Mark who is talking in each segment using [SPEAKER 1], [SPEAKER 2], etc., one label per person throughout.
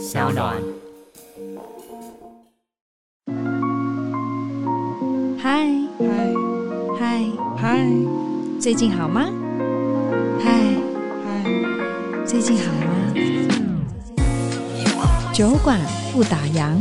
[SPEAKER 1] 小暖。
[SPEAKER 2] 嗨嗨嗨嗨，最近好吗？嗨嗨，最近好吗？酒馆不打烊。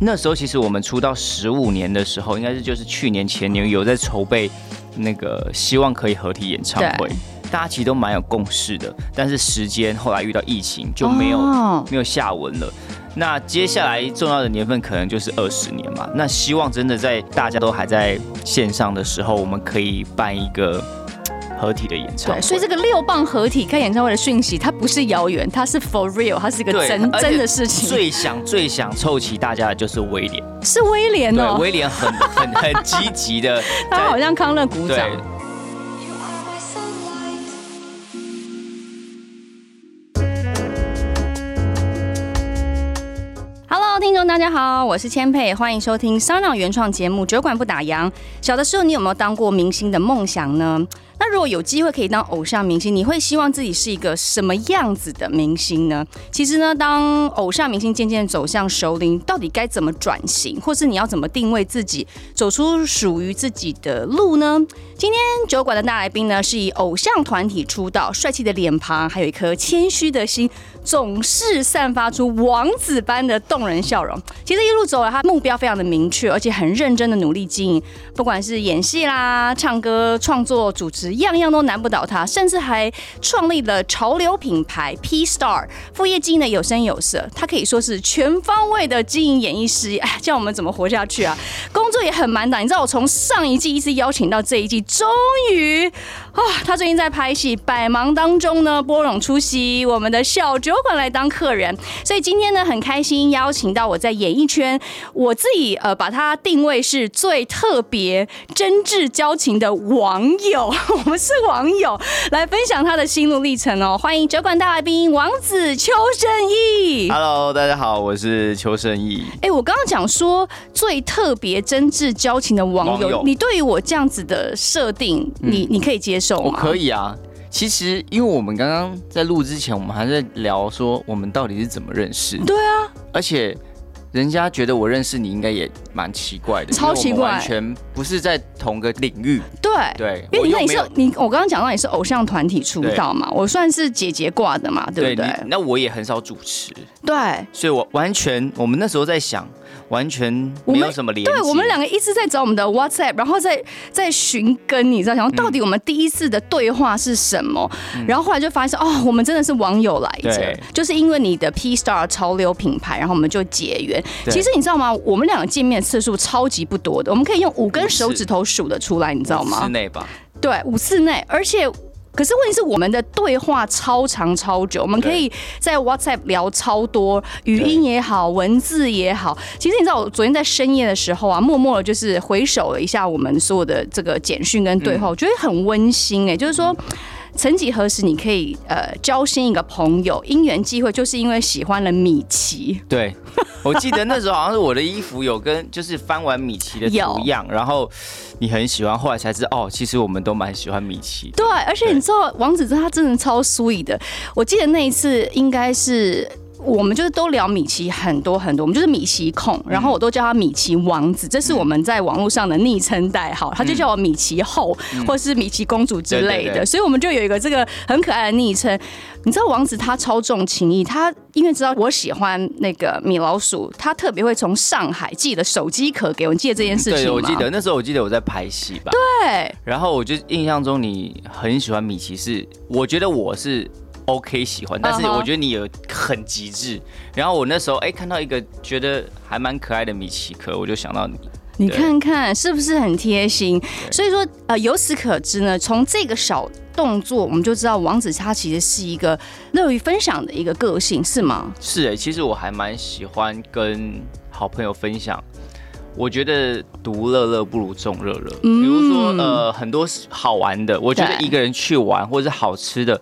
[SPEAKER 1] 那时候其实我们出道十五年的时候，应该是就是去年前年有在筹备那个希望可以合体演唱会，大家其实都蛮有共识的。但是时间后来遇到疫情就没有、oh. 没有下文了。那接下来重要的年份可能就是二十年嘛。那希望真的在大家都还在线上的时候，我们可以办一个。合体的演唱会，
[SPEAKER 3] 对，所以这个六棒合体开演唱会的讯息，它不是遥远，它是 for real，它是一个真真的事情。
[SPEAKER 1] 最想最想凑齐大家的就是威廉，
[SPEAKER 3] 是威廉哦，
[SPEAKER 1] 对，威廉很很很积极的，
[SPEAKER 3] 他好像康乐鼓掌。大家好，我是千佩，欢迎收听商让原创节目《酒馆不打烊》。小的时候，你有没有当过明星的梦想呢？那如果有机会可以当偶像明星，你会希望自己是一个什么样子的明星呢？其实呢，当偶像明星渐渐走向熟龄，到底该怎么转型，或是你要怎么定位自己，走出属于自己的路呢？今天酒馆的大来宾呢，是以偶像团体出道，帅气的脸庞，还有一颗谦虚的心，总是散发出王子般的动人笑容。其实一路走来，他目标非常的明确，而且很认真的努力经营，不管是演戏啦、唱歌、创作、主持。样样都难不倒他，甚至还创立了潮流品牌 P Star，副业经营的有声有色。他可以说是全方位的经营演艺事业，哎，叫我们怎么活下去啊？工作也很满档。你知道我从上一季一直邀请到这一季，终于啊，他最近在拍戏，百忙当中呢拨冗出席我们的小酒馆来当客人。所以今天呢，很开心邀请到我在演艺圈，我自己呃把他定位是最特别、真挚交情的网友。我们是网友，来分享他的心路历程哦。欢迎酒馆大来宾王子邱胜义。
[SPEAKER 1] Hello，大家好，我是邱胜义。
[SPEAKER 3] 哎，我刚刚讲说最特别、真挚交情的网友，你对于我这样子的设定，嗯、你你可以接受吗？
[SPEAKER 1] 我可以啊。其实，因为我们刚刚在录之前，我们还在聊说我们到底是怎么认识。
[SPEAKER 3] 对啊，
[SPEAKER 1] 而且。人家觉得我认识你应该也蛮奇怪的，
[SPEAKER 3] 超奇怪，
[SPEAKER 1] 完全不是在同个领域。
[SPEAKER 3] 对
[SPEAKER 1] 对，
[SPEAKER 3] 因为你看你是你，我刚刚讲到你是偶像团体出道嘛，我算是姐姐挂的嘛，对不对？
[SPEAKER 1] 那我也很少主持，
[SPEAKER 3] 对，
[SPEAKER 1] 所以我完全，我们那时候在想。完全没有什么联系。
[SPEAKER 3] 对，我们两个一直在找我们的 WhatsApp，然后在在寻根，你知道，想到底我们第一次的对话是什么？嗯、然后后来就发现哦，我们真的是网友来着，就是因为你的 P Star 潮流品牌，然后我们就结缘。其实你知道吗？我们两个见面次数超级不多的，我们可以用五根手指头数得出来，你知道吗？
[SPEAKER 1] 五次内吧。
[SPEAKER 3] 对，五次内，而且。可是问题是，我们的对话超长超久，我们可以在 WhatsApp 聊超多，语音也好，文字也好。其实你知道，我昨天在深夜的时候啊，默默的就是回首了一下我们所有的这个简讯跟对话，嗯、我觉得很温馨哎、欸，就是说。曾几何时，你可以呃交心一个朋友，因缘际会，就是因为喜欢了米奇。
[SPEAKER 1] 对，我记得那时候好像是我的衣服有跟就是翻完米奇的图样，然后你很喜欢，后来才知道哦，其实我们都蛮喜欢米奇。
[SPEAKER 3] 对，而且你知道王子他真的超 sweet 的，我记得那一次应该是。我们就是都聊米奇很多很多，我们就是米奇控，然后我都叫他米奇王子，这是我们在网络上的昵称代号，他就叫我米奇后或是米奇公主之类的，所以我们就有一个这个很可爱的昵称。你知道王子他超重情义，他因为知道我喜欢那个米老鼠，他特别会从上海寄的手机壳给我。你记得这件事情吗？
[SPEAKER 1] 对，我记得那时候我记得我在拍戏吧。
[SPEAKER 3] 对。
[SPEAKER 1] 然后我就印象中你很喜欢米奇，是我觉得我是。OK，喜欢，但是我觉得你有很极致。Uh. 然后我那时候哎、欸，看到一个觉得还蛮可爱的米奇可，我就想到你。
[SPEAKER 3] 你看看是不是很贴心？所以说，呃，由此可知呢，从这个小动作，我们就知道王子他其实是一个乐于分享的一个个性，是吗？
[SPEAKER 1] 是哎、欸，其实我还蛮喜欢跟好朋友分享。我觉得独乐乐不如众乐乐。嗯、比如说，呃，很多好玩的，我觉得一个人去玩，或者是好吃的。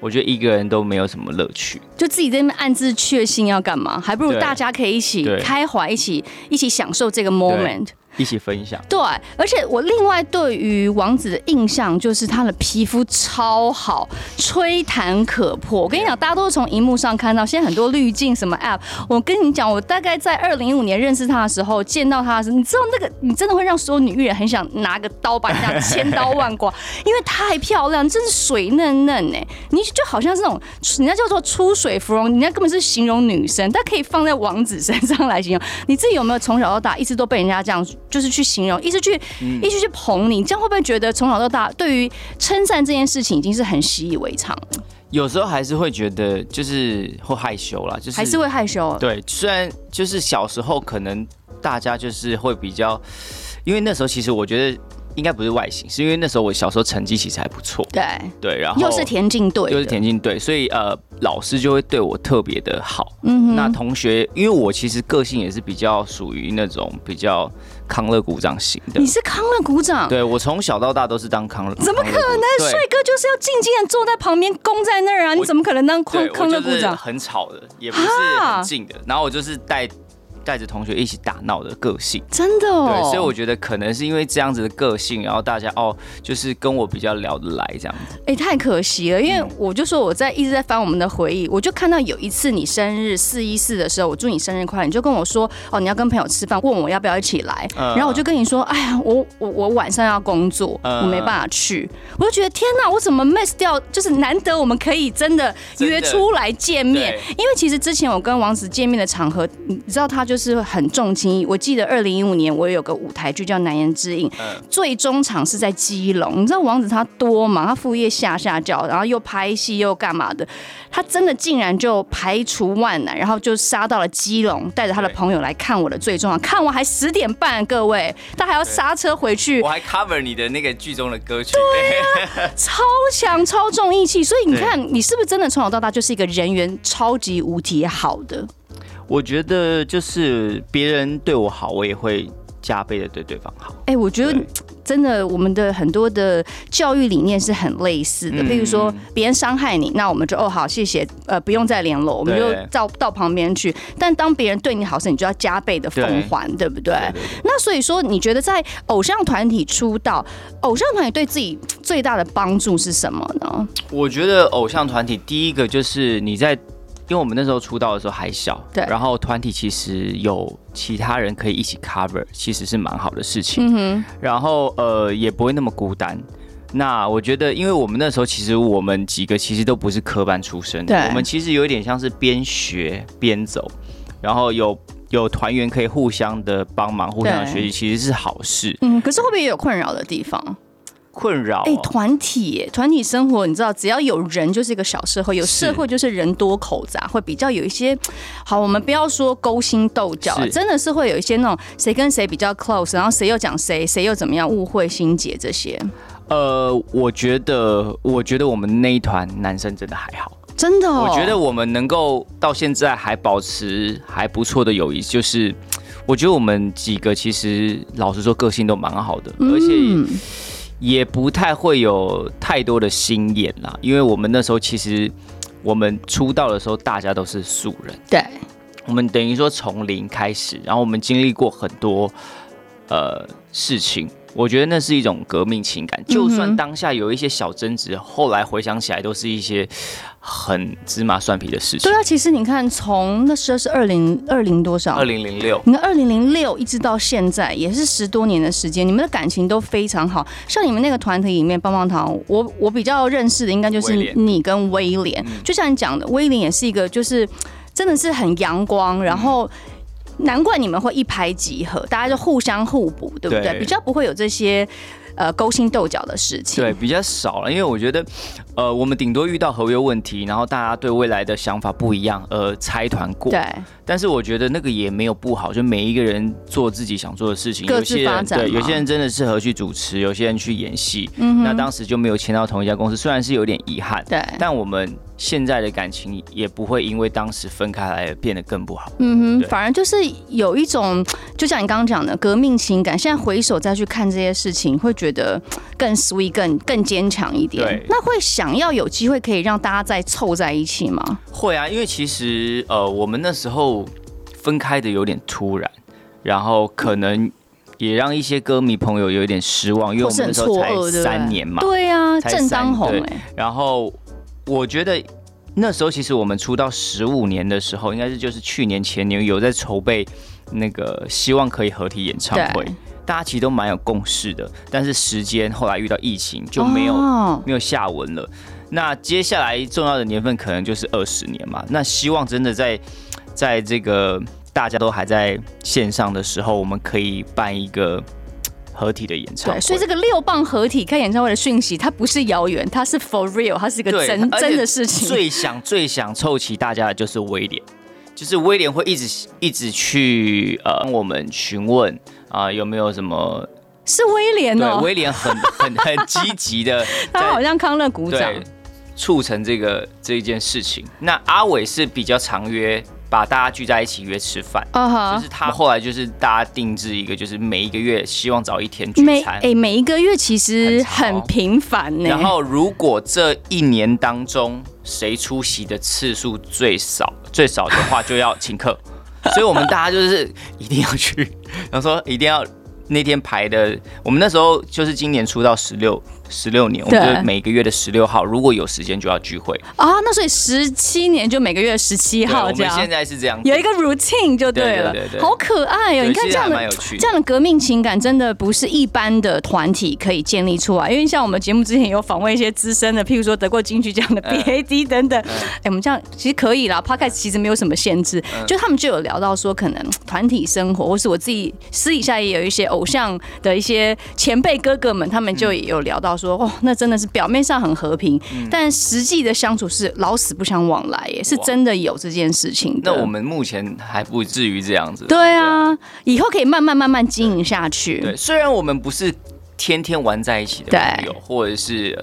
[SPEAKER 1] 我觉得一个人都没有什么乐趣，
[SPEAKER 3] 就自己在那边暗自确信要干嘛，还不如大家可以一起开怀，一起一起享受这个 moment。
[SPEAKER 1] 一起分享。
[SPEAKER 3] 对，而且我另外对于王子的印象就是他的皮肤超好，吹弹可破。我跟你讲，大家都是从荧幕上看到，现在很多滤镜什么 app。我跟你讲，我大概在二零一五年认识他的时候，见到他的时候，你知道那个，你真的会让所有女艺人很想拿个刀把人家千刀万剐，因为太漂亮，真是水嫩嫩哎，你就好像是那种人家叫做出水芙蓉，人家根本是形容女生，但可以放在王子身上来形容。你自己有没有从小到大一直都被人家这样就是去形容，一直去、嗯、一直去捧你？这样会不会觉得从小到大对于称赞这件事情已经是很习以为常了？
[SPEAKER 1] 有时候还是会觉得就是会害羞啦，就是
[SPEAKER 3] 还是会害羞。
[SPEAKER 1] 对，虽然就是小时候可能大家就是会比较，因为那时候其实我觉得。应该不是外形，是因为那时候我小时候成绩其实还不错。
[SPEAKER 3] 对
[SPEAKER 1] 对，然后
[SPEAKER 3] 又是田径队，
[SPEAKER 1] 又是田径队，所以呃，老师就会对我特别的好。嗯，那同学，因为我其实个性也是比较属于那种比较康乐鼓掌型的。
[SPEAKER 3] 你是康乐鼓掌？
[SPEAKER 1] 对，我从小到大都是当康乐。
[SPEAKER 3] 怎么可能？帅哥就是要静静的坐在旁边，弓在那儿啊！你怎么可能当康康乐鼓掌？
[SPEAKER 1] 很吵的，也不是很静的。然后我就是带。带着同学一起打闹的个性，
[SPEAKER 3] 真的哦。
[SPEAKER 1] 对，所以我觉得可能是因为这样子的个性，然后大家哦，就是跟我比较聊得来这样子。
[SPEAKER 3] 哎，太可惜了，因为我就说我在一直在翻我们的回忆，我就看到有一次你生日四一四的时候，我祝你生日快乐，你就跟我说哦，你要跟朋友吃饭，问我要不要一起来，然后我就跟你说，哎呀，我我我晚上要工作，我没办法去。我就觉得天哪，我怎么 miss 掉？就是难得我们可以真的约出来见面，因为其实之前我跟王子见面的场合，你知道他就。就是很重情义。我记得二零一五年我有个舞台剧叫《难言之隐》，最终场是在基隆。你知道王子他多忙，他副业下下轿，然后又拍戏又干嘛的，他真的竟然就排除万难，然后就杀到了基隆，带着他的朋友来看我的最终场。看完还十点半，各位，他还要刹车回去。
[SPEAKER 1] 我还 cover 你的那个剧中的歌曲，
[SPEAKER 3] 对啊，超强超重义气。所以你看，你是不是真的从小到大就是一个人缘超级无敌好的？
[SPEAKER 1] 我觉得就是别人对我好，我也会加倍的对对方好。
[SPEAKER 3] 哎，我觉得真的，我们的很多的教育理念是很类似的。比如说，别人伤害你，那我们就哦好，谢谢，呃，不用再联络，我们就到到旁边去。但当别人对你好时，你就要加倍的奉还，对不对？那所以说，你觉得在偶像团体出道，偶像团体对自己最大的帮助是什么呢？
[SPEAKER 1] 我觉得偶像团体第一个就是你在。因为我们那时候出道的时候还小，对，然后团体其实有其他人可以一起 cover，其实是蛮好的事情。嗯哼，然后呃也不会那么孤单。那我觉得，因为我们那时候其实我们几个其实都不是科班出身的，对，我们其实有一点像是边学边走，然后有有团员可以互相的帮忙，互相的学习，其实是好事。
[SPEAKER 3] 嗯，可是会不会也有困扰的地方？
[SPEAKER 1] 困扰
[SPEAKER 3] 哎，团体团体生活，你知道，只要有人就是一个小社会，有社会就是人多口杂，会比较有一些好。我们不要说勾心斗角，真的是会有一些那种谁跟谁比较 close，然后谁又讲谁，谁又怎么样，误会心结这些。
[SPEAKER 1] 呃，我觉得，我觉得我们那一团男生真的还好，
[SPEAKER 3] 真的哦。
[SPEAKER 1] 我觉得我们能够到现在还保持还不错的友谊，就是我觉得我们几个其实老实说个性都蛮好的，而且。嗯也不太会有太多的心眼啦，因为我们那时候其实我们出道的时候，大家都是素人，
[SPEAKER 3] 对，
[SPEAKER 1] 我们等于说从零开始，然后我们经历过很多呃事情。我觉得那是一种革命情感，就算当下有一些小争执，后来回想起来都是一些很芝麻蒜皮的事情。
[SPEAKER 3] 对啊，其实你看，从那时候是二零二零多少？
[SPEAKER 1] 二零零六。
[SPEAKER 3] 你看二零零六一直到现在，也是十多年的时间，你们的感情都非常好。像你们那个团体里面，棒棒糖，我我比较认识的应该就是你跟威廉。就像你讲的，威廉也是一个，就是真的是很阳光，然后。难怪你们会一拍即合，大家就互相互补，对不对？对，比较不会有这些呃勾心斗角的事情。
[SPEAKER 1] 对，比较少了，因为我觉得，呃，我们顶多遇到合约问题，然后大家对未来的想法不一样，而拆团过。
[SPEAKER 3] 对。
[SPEAKER 1] 但是我觉得那个也没有不好，就每一个人做自己想做的事情。
[SPEAKER 3] 各自发展。
[SPEAKER 1] 对，有些人真的适合去主持，有些人去演戏。嗯。那当时就没有签到同一家公司，虽然是有点遗憾。对。但我们。现在的感情也不会因为当时分开来变得更不好。
[SPEAKER 3] 嗯哼，反而就是有一种，就像你刚刚讲的革命情感。现在回首再去看这些事情，会觉得更 sweet、更更坚强一点。对，那会想要有机会可以让大家再凑在一起吗？
[SPEAKER 1] 会啊，因为其实呃，我们那时候分开的有点突然，然后可能也让一些歌迷朋友有一点失望，因为我们那时候才三年嘛，
[SPEAKER 3] 对啊，正当红哎。
[SPEAKER 1] 然后我觉得那时候其实我们出道十五年的时候，应该是就是去年前年有在筹备那个希望可以合体演唱会，大家其实都蛮有共识的，但是时间后来遇到疫情就没有、哦、没有下文了。那接下来重要的年份可能就是二十年嘛，那希望真的在在这个。大家都还在线上的时候，我们可以办一个合体的演唱会。对，
[SPEAKER 3] 所以这个六棒合体开演唱会的讯息，它不是谣言，它是 for real，它是一个真真的事情。
[SPEAKER 1] 最想最想凑齐大家的就是威廉，就是威廉会一直一直去呃跟我们询问啊、呃、有没有什么？
[SPEAKER 3] 是威廉哦，
[SPEAKER 1] 对，威廉很 很很积极的，
[SPEAKER 3] 他好像康乐鼓掌，
[SPEAKER 1] 促成这个这一件事情。那阿伟是比较常约。把大家聚在一起约吃饭，uh huh. 就是他后来就是大家定制一个，就是每一个月希望找一天聚餐。
[SPEAKER 3] 哎、欸，每一个月其实很频繁呢。
[SPEAKER 1] 然后如果这一年当中谁出席的次数最少最少的话，就要请客。所以我们大家就是一定要去，然后说一定要。那天排的，我们那时候就是今年出道十六十六年，我们就每个月的十六号，如果有时间就要聚会
[SPEAKER 3] 啊。那所以十七年就每个月十七号这样。
[SPEAKER 1] 我们现在是这样，
[SPEAKER 3] 有一个 routine 就对了，好可爱哦！对你看这样的这样的革命情感，真的不是一般的团体可以建立出来。因为像我们节目之前有访问一些资深的，譬如说得过金曲奖的 BAD 等等，哎、我们这样其实可以啦。Podcast 其实没有什么限制，嗯、就他们就有聊到说，可能团体生活，或是我自己私底下也有一些。偶像的一些前辈哥哥们，他们就有聊到说，哦，那真的是表面上很和平，嗯、但实际的相处是老死不相往来，耶，是真的有这件事情。
[SPEAKER 1] 那我们目前还不至于这样子。
[SPEAKER 3] 对啊，对以后可以慢慢慢慢经营下去。
[SPEAKER 1] 对，虽然我们不是天天玩在一起的朋友，或者是。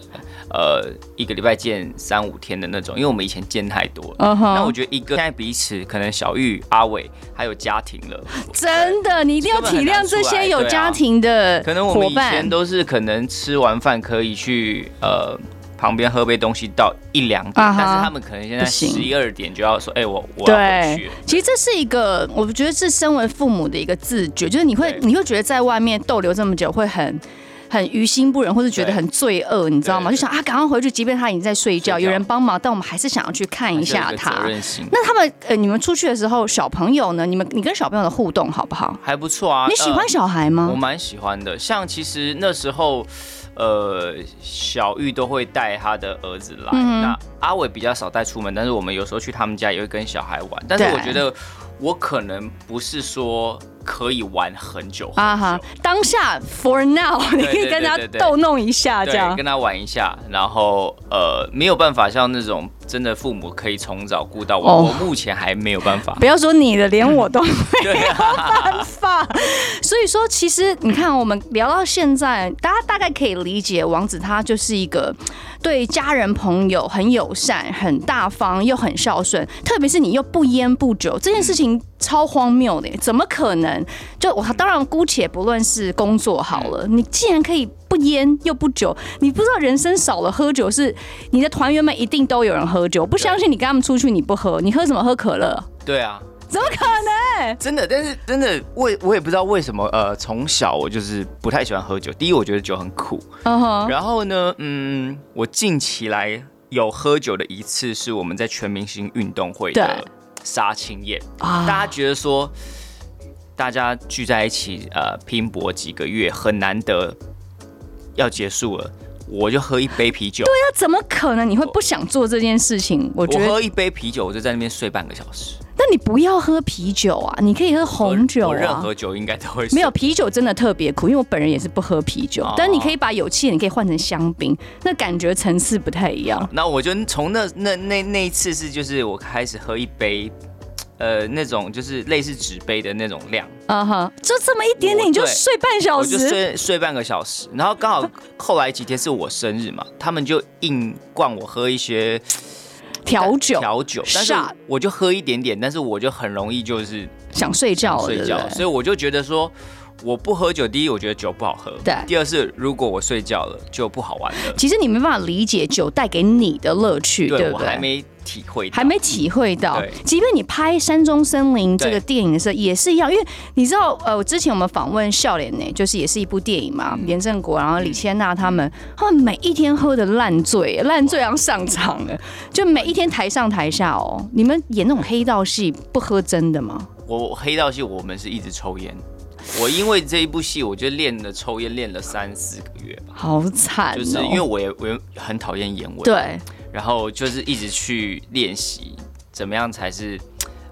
[SPEAKER 1] 呃，一个礼拜见三五天的那种，因为我们以前见太多了。Uh huh. 那我觉得一个现在彼此可能小玉、阿伟还有家庭了，
[SPEAKER 3] 真的，你一定要体谅这些有家庭的、啊。
[SPEAKER 1] 可能我们以前都是可能吃完饭可以去呃旁边喝杯东西到一两点，uh huh. 但是他们可能现在十一二点就要说，哎、欸，我我要回去。
[SPEAKER 3] 其实这是一个，我觉得是身为父母的一个自觉，就是你会你会觉得在外面逗留这么久会很。很于心不忍，或是觉得很罪恶，你知道吗？就想啊，赶快回去，即便他已经在睡觉，有人帮忙，但我们还是想要去看一下他。那他们呃，你们出去的时候，小朋友呢？你们你跟小朋友的互动好不好？
[SPEAKER 1] 还不错啊。
[SPEAKER 3] 你喜欢小孩吗？
[SPEAKER 1] 我蛮喜欢的。像其实那时候，呃，小玉都会带他的儿子来，那阿伟比较少带出门，但是我们有时候去他们家也会跟小孩玩。但是我觉得我可能不是说。可以玩很久啊哈！
[SPEAKER 3] 当下 for now，你可以跟他逗弄一下，这样
[SPEAKER 1] 跟他玩一下，然后呃，没有办法像那种真的父母可以从早顾到晚，我目前还没有办法。
[SPEAKER 3] 不要说你的，连我都没有 办法。所以说，其实你看，我们聊到现在，大家大概可以理解，王子他就是一个对家人朋友很友善、很大方又很孝顺，特别是你又不烟不酒这件事情。超荒谬的，怎么可能？就我当然姑且不论是工作好了，你既然可以不烟又不酒，你不知道人生少了喝酒是你的团员们一定都有人喝酒，不相信你跟他们出去你不喝，你喝什么？喝可乐？
[SPEAKER 1] 对啊，
[SPEAKER 3] 怎么可能？
[SPEAKER 1] 真的，但是真的，我我也不知道为什么，呃，从小我就是不太喜欢喝酒。第一，我觉得酒很苦，uh huh. 然后呢，嗯，我近期来有喝酒的一次是我们在全明星运动会的。杀青宴，大家觉得说，大家聚在一起，呃，拼搏几个月很难得，要结束了，我就喝一杯啤酒。
[SPEAKER 3] 对啊，怎么可能你会不想做这件事情？我觉得
[SPEAKER 1] 我喝一杯啤酒，我就在那边睡半个小时。
[SPEAKER 3] 那你不要喝啤酒啊，你可以喝红酒啊。
[SPEAKER 1] 任何酒应该都会。
[SPEAKER 3] 没有啤酒真的特别苦，因为我本人也是不喝啤酒。哦、但你可以把有气，你可以换成香槟，那感觉层次不太一样。
[SPEAKER 1] 那我就从那那那那一次是，就是我开始喝一杯，呃，那种就是类似纸杯的那种量。啊哈、
[SPEAKER 3] uh，huh, 就这么一点点，你就睡半小时，
[SPEAKER 1] 我就睡睡半个小时。然后刚好后来几天是我生日嘛，他们就硬灌我喝一些。
[SPEAKER 3] 调酒，
[SPEAKER 1] 调酒，但是我就喝一点点，但是我就很容易就是
[SPEAKER 3] 想睡觉，
[SPEAKER 1] 睡觉，所以我就觉得说，我不喝酒，第一我觉得酒不好喝，对，第二是如果我睡觉了就不好玩了。
[SPEAKER 3] 其实你没办法理解酒带给你的乐趣，对，
[SPEAKER 1] 我还没体会，
[SPEAKER 3] 还没体会到。
[SPEAKER 1] 对
[SPEAKER 3] 即便你拍《山中森林》这个电影的时候，也是一样，因为你知道，呃，之前我们访问笑脸呢，就是也是一部电影嘛，廉政国，然后李千娜他们，他们每一天喝的烂醉，烂醉然后上场了，就每一天台上台下哦。你们演那种黑道戏不喝真的吗？
[SPEAKER 1] 我黑道戏，我们是一直抽烟。我因为这一部戏，我就练了抽烟，练了三四个月吧。
[SPEAKER 3] 好惨哦，
[SPEAKER 1] 就是因为我也我也很讨厌烟味。
[SPEAKER 3] 对。
[SPEAKER 1] 然后就是一直去练习，怎么样才是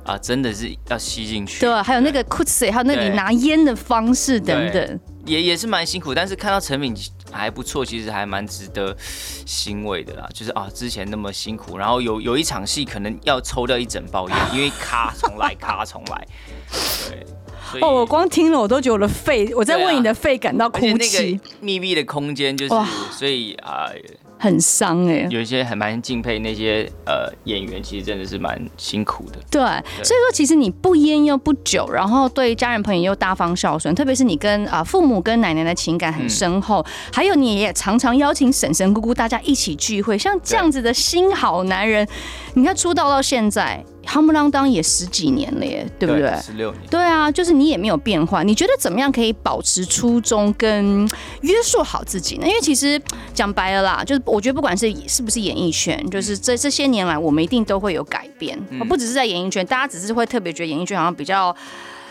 [SPEAKER 1] 啊？真的是要吸进去。
[SPEAKER 3] 对，还有那个酷塞，还有那里拿烟的方式等等，
[SPEAKER 1] 也也是蛮辛苦。但是看到成品还不错，其实还蛮值得欣慰的啦。就是啊，之前那么辛苦，然后有有一场戏可能要抽掉一整包烟，因为咔重来，咔重来。对，
[SPEAKER 3] 哦，我光听了我都觉得我的肺，我在为你的肺感到哭泣。
[SPEAKER 1] 那个密闭的空间就是，所以啊。
[SPEAKER 3] 很伤哎、欸，
[SPEAKER 1] 有一些还蛮敬佩那些呃演员，其实真的是蛮辛苦的。
[SPEAKER 3] 对，对所以说其实你不烟又不酒，然后对家人朋友又大方孝顺，特别是你跟啊、呃、父母跟奶奶的情感很深厚，嗯、还有你也常常邀请婶婶姑姑大家一起聚会，像这样子的新好男人，你看出道到现在。夯不啷当也十几年了耶，对不对？
[SPEAKER 1] 十六年。
[SPEAKER 3] 对啊，就是你也没有变化。你觉得怎么样可以保持初衷跟约束好自己呢？因为其实讲白了啦，就是我觉得不管是是不是演艺圈，就是这这些年来我们一定都会有改变。嗯、不只是在演艺圈，大家只是会特别觉得演艺圈好像比较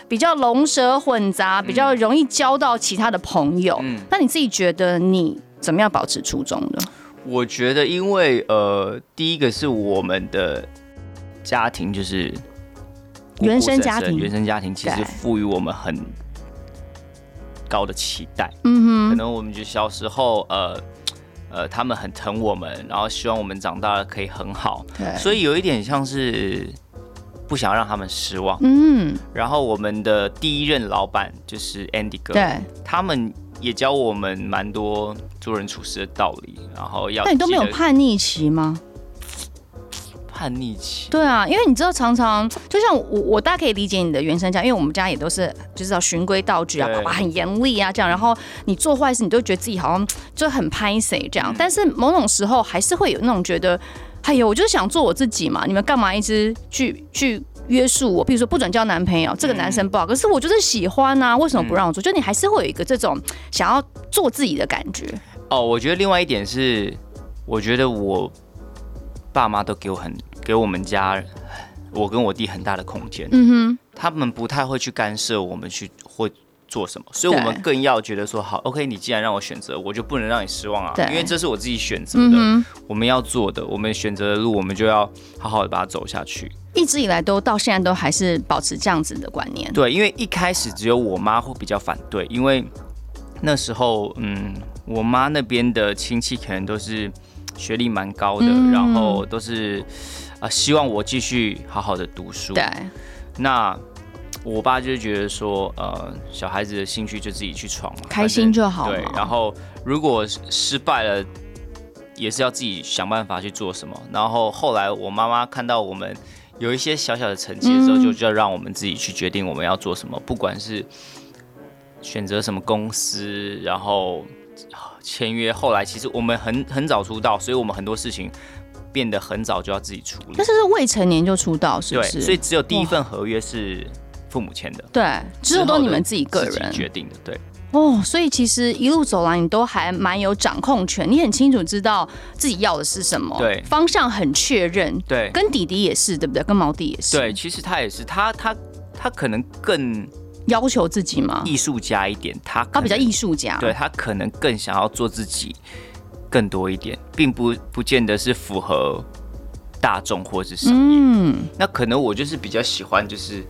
[SPEAKER 3] 比较龙蛇混杂，比较容易交到其他的朋友。嗯。那你自己觉得你怎么样保持初衷呢？
[SPEAKER 1] 我觉得，因为呃，第一个是我们的。家庭就是
[SPEAKER 3] 原生家庭，
[SPEAKER 1] 原生家庭其实赋予我们很高的期待。嗯哼，可能我们就小时候，呃呃，他们很疼我们，然后希望我们长大了可以很好。对，所以有一点像是不想让他们失望。嗯，然后我们的第一任老板就是 Andy 哥，对，他们也教我们蛮多做人处事的道理。然后要，
[SPEAKER 3] 那你都没有叛逆期吗？
[SPEAKER 1] 叛逆期，
[SPEAKER 3] 对啊，因为你知道，常常就像我，我大家可以理解你的原生家，因为我们家也都是就是要循规蹈矩啊，爸爸很严厉啊，这样，然后你做坏事，你都觉得自己好像就很拍谁这样，嗯、但是某种时候还是会有那种觉得，哎呦，我就是想做我自己嘛，你们干嘛一直去去约束我？比如说不准交男朋友，这个男生不好，嗯、可是我就是喜欢啊，为什么不让我做？嗯、就你还是会有一个这种想要做自己的感觉。
[SPEAKER 1] 哦，我觉得另外一点是，我觉得我爸妈都给我很。给我们家，我跟我弟很大的空间。嗯哼，他们不太会去干涉我们去会做什么，所以我们更要觉得说，好，OK，你既然让我选择，我就不能让你失望啊，对因为这是我自己选择的，嗯、我们要做的，我们选择的路，我们就要好好的把它走下去。
[SPEAKER 3] 一直以来都到现在都还是保持这样子的观念。
[SPEAKER 1] 对，因为一开始只有我妈会比较反对，因为那时候，嗯，我妈那边的亲戚可能都是学历蛮高的，嗯、然后都是。啊，希望我继续好好的读书。对，那我爸就觉得说，呃，小孩子的兴趣就自己去闯嘛，
[SPEAKER 3] 开心就好。
[SPEAKER 1] 对，然后如果失败了，也是要自己想办法去做什么。然后后来我妈妈看到我们有一些小小的成绩的时候，嗯、就就要让我们自己去决定我们要做什么，不管是选择什么公司，然后签约。后来其实我们很很早出道，所以我们很多事情。变得很早就要自己处理，
[SPEAKER 3] 但是是未成年就出道，是不是？
[SPEAKER 1] 对，所以只有第一份合约是父母签的，
[SPEAKER 3] 对，之后都你们自己个人
[SPEAKER 1] 决定的，对。
[SPEAKER 3] 哦，所以其实一路走来，你都还蛮有掌控权，你很清楚知道自己要的是什么，
[SPEAKER 1] 对，
[SPEAKER 3] 方向很确认，
[SPEAKER 1] 对。
[SPEAKER 3] 跟弟弟也是，对不对？跟毛弟也是，
[SPEAKER 1] 对。其实他也是，他他他可能更
[SPEAKER 3] 要求自己嘛，
[SPEAKER 1] 艺术家一点，他
[SPEAKER 3] 他比较艺术家，
[SPEAKER 1] 对他可能更想要做自己。更多一点，并不不见得是符合大众或是商业。嗯，那可能我就是比较喜欢，就是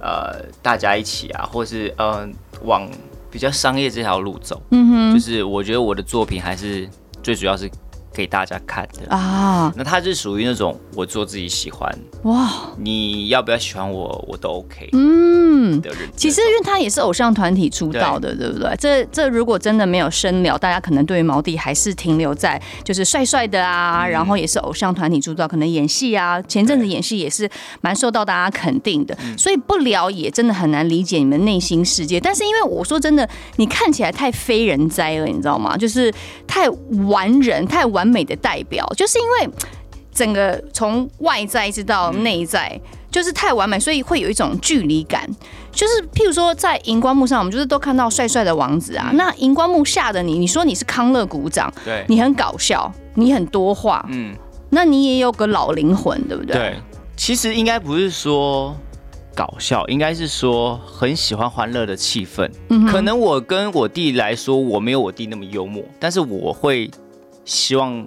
[SPEAKER 1] 呃，大家一起啊，或是呃，往比较商业这条路走。嗯哼，就是我觉得我的作品还是最主要是。给大家看的啊，那他是属于那种我做自己喜欢哇，你要不要喜欢我，我都 OK 嗯的人。
[SPEAKER 3] 其实因为他也是偶像团体出道的，对，对不对？这这如果真的没有深聊，大家可能对于毛弟还是停留在就是帅帅的啊，嗯、然后也是偶像团体出道，可能演戏啊，前阵子演戏也是蛮受到大家肯定的，对所以不聊也真的很难理解你们内心世界。但是因为我说真的，你看起来太非人哉了，你知道吗？就是太完人，太完。完美的代表，就是因为整个从外在一直到内在，嗯、就是太完美，所以会有一种距离感。就是譬如说，在荧光幕上，我们就是都看到帅帅的王子啊。嗯、那荧光幕下的你，你说你是康乐鼓掌，
[SPEAKER 1] 对，
[SPEAKER 3] 你很搞笑，你很多话，嗯，那你也有个老灵魂，对不对？
[SPEAKER 1] 对，其实应该不是说搞笑，应该是说很喜欢欢乐的气氛。嗯、可能我跟我弟来说，我没有我弟那么幽默，但是我会希望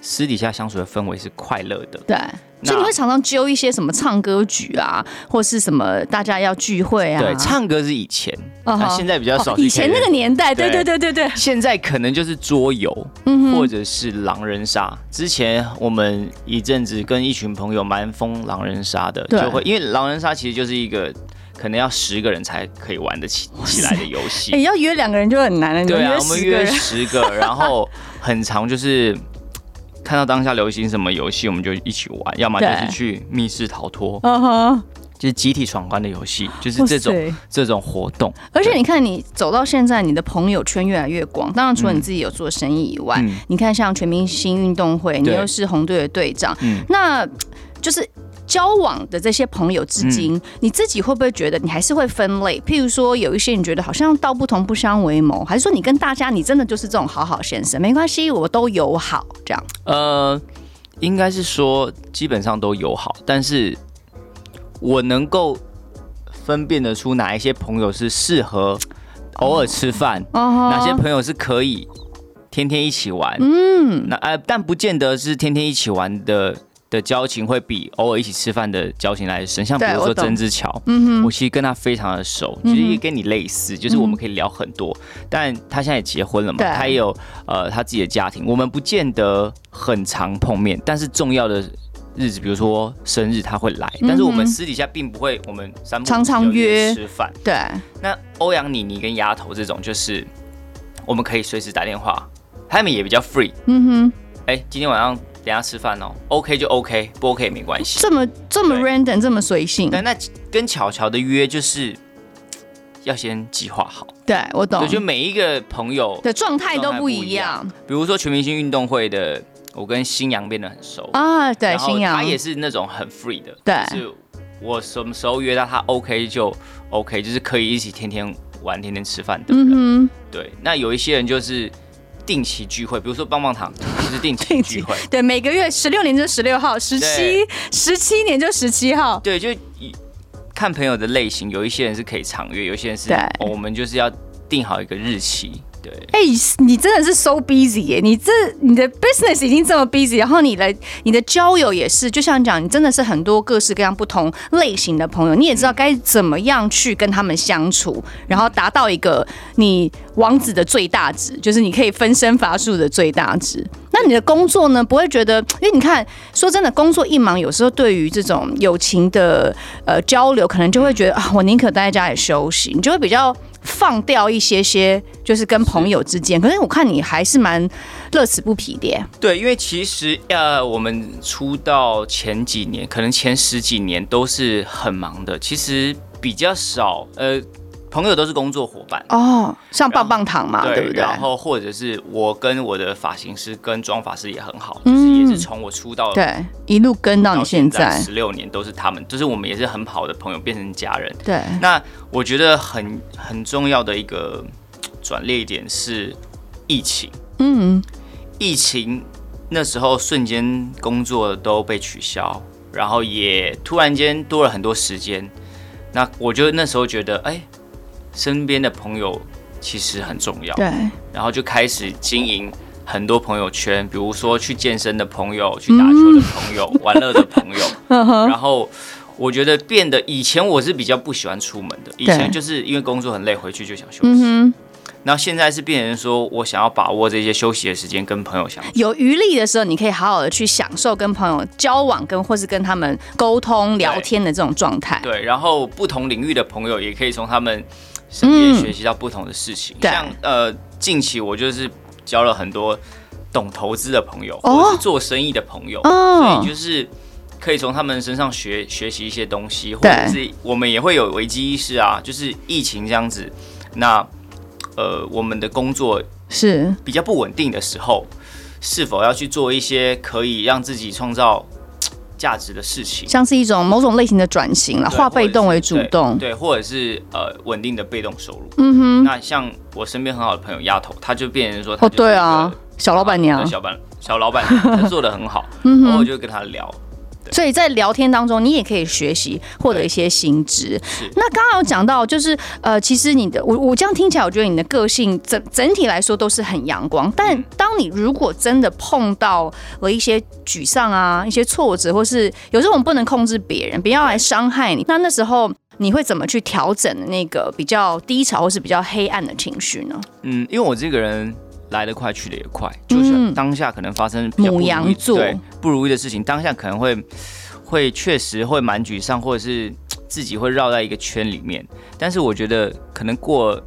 [SPEAKER 1] 私底下相处的氛围是快乐的。
[SPEAKER 3] 对。所以你会常常揪一些什么唱歌局啊，或是什么大家要聚会啊？
[SPEAKER 1] 对，唱歌是以前，啊、uh，huh. 现在比较少。
[SPEAKER 3] 以前那个年代，对对对对对。
[SPEAKER 1] 现在可能就是桌游，嗯，或者是狼人杀。之前我们一阵子跟一群朋友蛮疯狼人杀的，对就会因为狼人杀其实就是一个可能要十个人才可以玩得起起来的游戏。
[SPEAKER 3] 哎、欸，要约两个人就很难了。
[SPEAKER 1] 对啊，我们约十个，然后很长就是。看到当下流行什么游戏，我们就一起玩，要么就是去密室逃脱，嗯哼，就是集体闯关的游戏，就是这种这种活动。
[SPEAKER 3] 而且你看，你走到现在，你的朋友圈越来越广。当然，除了你自己有做生意以外，嗯、你看像全明星运动会，你又是红队的队长，嗯、那就是。交往的这些朋友之间，嗯、你自己会不会觉得你还是会分类？譬如说，有一些你觉得好像道不同不相为谋，还是说你跟大家你真的就是这种好好先生，没关系，我都友好这样？
[SPEAKER 1] 呃，应该是说基本上都友好，但是我能够分辨得出哪一些朋友是适合偶尔吃饭，哦、哪些朋友是可以天天一起玩。嗯，那呃，但不见得是天天一起玩的。的交情会比偶尔一起吃饭的交情来的深，像比如说曾之乔，嗯哼，我其实跟他非常的熟，其实也跟你类似，就是我们可以聊很多。但他现在也结婚了嘛，他也有呃他自己的家庭，我们不见得很常碰面，但是重要的日子，比如说生日，他会来。但是我们私底下并不会，我们常常约吃饭。
[SPEAKER 3] 对，
[SPEAKER 1] 那欧阳妮妮跟丫头这种，就是我们可以随时打电话，他们也比较 free。嗯哼，哎，今天晚上。等下吃饭哦，OK 就 OK，不 OK 也没关系。
[SPEAKER 3] 这么这么 random，这么随性。
[SPEAKER 1] 对那跟巧巧的约就是 要先计划好。
[SPEAKER 3] 对，我懂。
[SPEAKER 1] 我觉得每一个朋友
[SPEAKER 3] 的状态都不一样。
[SPEAKER 1] 比如说全明星运动会的，我跟新阳变得很熟
[SPEAKER 3] 啊。对，新阳
[SPEAKER 1] 他也是那种很 free 的。
[SPEAKER 3] 对，
[SPEAKER 1] 是我什么时候约到他 OK 就 OK，就是可以一起天天玩、天天吃饭的。嗯哼。对，那有一些人就是。定期聚会，比如说棒棒糖，就是定期聚会。
[SPEAKER 3] 对，每个月十六年就十六号，十七十七年就十七号。
[SPEAKER 1] 对，就看朋友的类型，有一些人是可以长约，有一些人是，哦、我们就是要定好一个日期。对，
[SPEAKER 3] 哎、欸，你真的是 so busy 耶！你这你的 business 已经这么 busy，然后你的你的交友也是，就像讲，你真的是很多各式各样不同类型的朋友，你也知道该怎么样去跟他们相处，然后达到一个你王子的最大值，就是你可以分身乏术的最大值。那你的工作呢？不会觉得，因为你看，说真的，工作一忙，有时候对于这种友情的呃交流，可能就会觉得啊，我宁可待在家里休息，你就会比较。放掉一些些，就是跟朋友之间。可是我看你还是蛮乐此不疲的。
[SPEAKER 1] 对，因为其实呃，我们出道前几年，可能前十几年都是很忙的。其实比较少呃。朋友都是工作伙伴
[SPEAKER 3] 哦，像棒棒糖嘛，对，对不对？
[SPEAKER 1] 然后或者是我跟我的发型师跟妆发师也很好，嗯、就是也是从我出道
[SPEAKER 3] 对一路跟到你现在
[SPEAKER 1] 十六年都是他们，就是我们也是很好的朋友，变成家人。
[SPEAKER 3] 对，
[SPEAKER 1] 那我觉得很很重要的一个转捩点是疫情。嗯，疫情那时候瞬间工作都被取消，然后也突然间多了很多时间。那我就那时候觉得，哎。身边的朋友其实很重要，
[SPEAKER 3] 对，
[SPEAKER 1] 然后就开始经营很多朋友圈，比如说去健身的朋友、去打球的朋友、嗯、玩乐的朋友，然后我觉得变得以前我是比较不喜欢出门的，以前就是因为工作很累，回去就想休息，嗯、然后现在是变成说我想要把握这些休息的时间跟朋友相处，
[SPEAKER 3] 有余力的时候，你可以好好的去享受跟朋友交往，跟或是跟他们沟通聊天的这种状态，
[SPEAKER 1] 对，然后不同领域的朋友也可以从他们。身边学习到不同的事情，嗯、像呃，近期我就是交了很多懂投资的朋友，或者是做生意的朋友，哦、所以就是可以从他们身上学学习一些东西，或者是我们也会有危机意识啊，就是疫情这样子，那呃，我们的工作是。比较不稳定的时候。是否要去做一些可以让自己创造价值的事情，
[SPEAKER 3] 像是一种某种类型的转型了，化被动为主动，
[SPEAKER 1] 对，或者是呃稳定的被动收入。
[SPEAKER 3] 嗯哼，
[SPEAKER 1] 那像我身边很好的朋友丫头，她就变成说，
[SPEAKER 3] 哦，对啊，小老板娘，
[SPEAKER 1] 小板小老板娘，她做的很好，嗯、然后我就跟她聊。
[SPEAKER 3] 所以在聊天当中，你也可以学习获得一些新知。那刚刚有讲到，就是呃，其实你的我我这样听起来，我觉得你的个性整整体来说都是很阳光。但当你如果真的碰到了一些沮丧啊、一些挫折，或是有时候我们不能控制别人，别人要来伤害你，那那时候你会怎么去调整那个比较低潮或是比较黑暗的情绪呢？
[SPEAKER 1] 嗯，因为我这个人。来得快，去得也快，就是当下可能发生比较不如意，
[SPEAKER 3] 牡羊座，
[SPEAKER 1] 对，不如意的事情，当下可能会会确实会蛮沮丧，或者是自己会绕在一个圈里面。但是我觉得可能过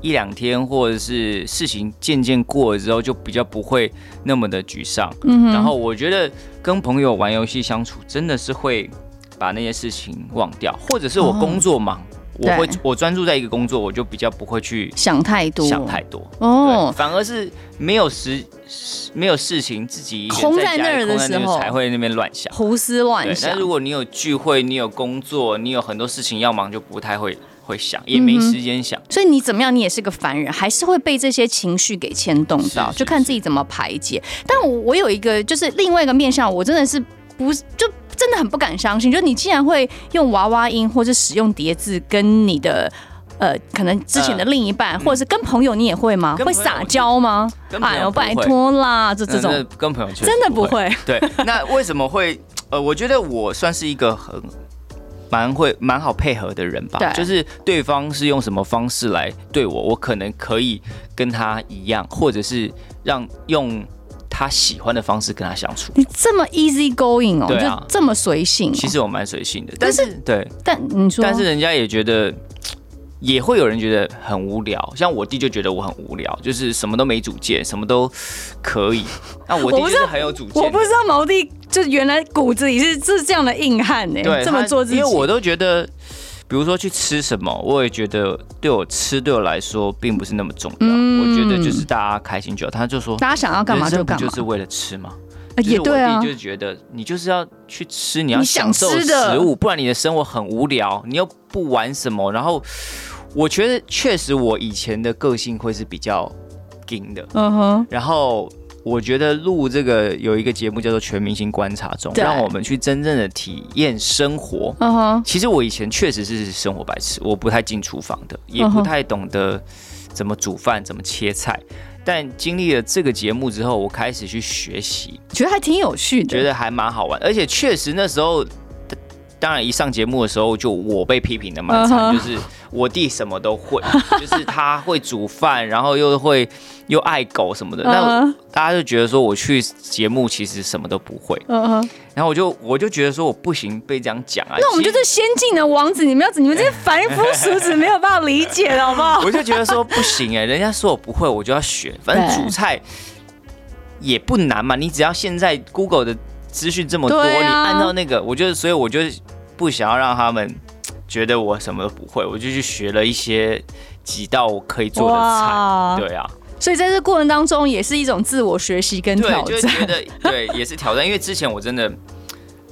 [SPEAKER 1] 一两天，或者是事情渐渐过了之后，就比较不会那么的沮丧。嗯，然后我觉得跟朋友玩游戏相处，真的是会把那些事情忘掉，或者是我工作忙。哦我会我专注在一个工作，我就比较不会去
[SPEAKER 3] 想太多，
[SPEAKER 1] 想太多哦，反而是没有事没有事情，自己
[SPEAKER 3] 空在那儿的时候
[SPEAKER 1] 才会那边乱想，
[SPEAKER 3] 胡思乱想。
[SPEAKER 1] 但如果你有聚会，你有工作，你有很多事情要忙，就不太会会想，也没时间想。
[SPEAKER 3] 所以你怎么样，你也是个凡人，还是会被这些情绪给牵动到，就看自己怎么排解。但我我有一个就是另外一个面向，我真的是不就。真的很不敢相信，就你竟然会用娃娃音，或者使用叠字跟你的呃，可能之前的另一半，呃、或者是跟朋友，你也会吗？会撒娇吗？哎呦，拜托啦，这这种
[SPEAKER 1] 跟朋友
[SPEAKER 3] 真的不会。
[SPEAKER 1] 对，那为什么会？呃，我觉得我算是一个很蛮会蛮好配合的人吧。就是对方是用什么方式来对我，我可能可以跟他一样，或者是让用。他喜欢的方式跟他相处，
[SPEAKER 3] 你这么 easy going 哦，啊、就这么随性、哦。
[SPEAKER 1] 其实我蛮随性的，但是，但是对，
[SPEAKER 3] 但你说，
[SPEAKER 1] 但是人家也觉得，也会有人觉得很无聊。像我弟就觉得我很无聊，就是什么都没主见，什么都可以。那我弟就是很有主见。
[SPEAKER 3] 我不知道毛弟就原来骨子里是是这样的硬汉呢，对这么做自己，
[SPEAKER 1] 因为我都觉得。比如说去吃什么，我也觉得对我吃对我来说并不是那么重要。嗯、我觉得就是大家开心就好。他就说，
[SPEAKER 3] 大家想要干嘛就干嘛，
[SPEAKER 1] 就是为了吃嘛。
[SPEAKER 3] 也对啊。
[SPEAKER 1] 就是觉得你就是要去吃，你要享受食物，不然你的生活很无聊，你又不玩什么。然后我觉得确实我以前的个性会是比较硬的。嗯哼。然后。我觉得录这个有一个节目叫做《全明星观察中》，让我们去真正的体验生活。Uh huh. 其实我以前确实是生活白痴，我不太进厨房的，也不太懂得怎么煮饭、怎么切菜。但经历了这个节目之后，我开始去学习，
[SPEAKER 3] 觉得还挺有趣的，
[SPEAKER 1] 觉得还蛮好玩。而且确实那时候，当然一上节目的时候，就我被批评的蛮惨，uh huh. 就是。我弟什么都会，就是他会煮饭，然后又会又爱狗什么的。那、uh. 大家就觉得说我去节目其实什么都不会。Uh huh. 然后我就我就觉得说我不行被这样讲啊。
[SPEAKER 3] 那我们就是先进的王子，你们要你们这些凡夫俗子没有办法理解的，好不好？
[SPEAKER 1] 我就觉得说不行哎、欸，人家说我不会，我就要学。反正煮菜也不难嘛，你只要现在 Google 的资讯这么多，啊、你按照那个，我就所以我就不想要让他们。觉得我什么都不会，我就去学了一些几道我可以做的菜。对啊，
[SPEAKER 3] 所以在这过程当中也是一种自我学习跟挑战。
[SPEAKER 1] 对，就觉得对，也是挑战。因为之前我真的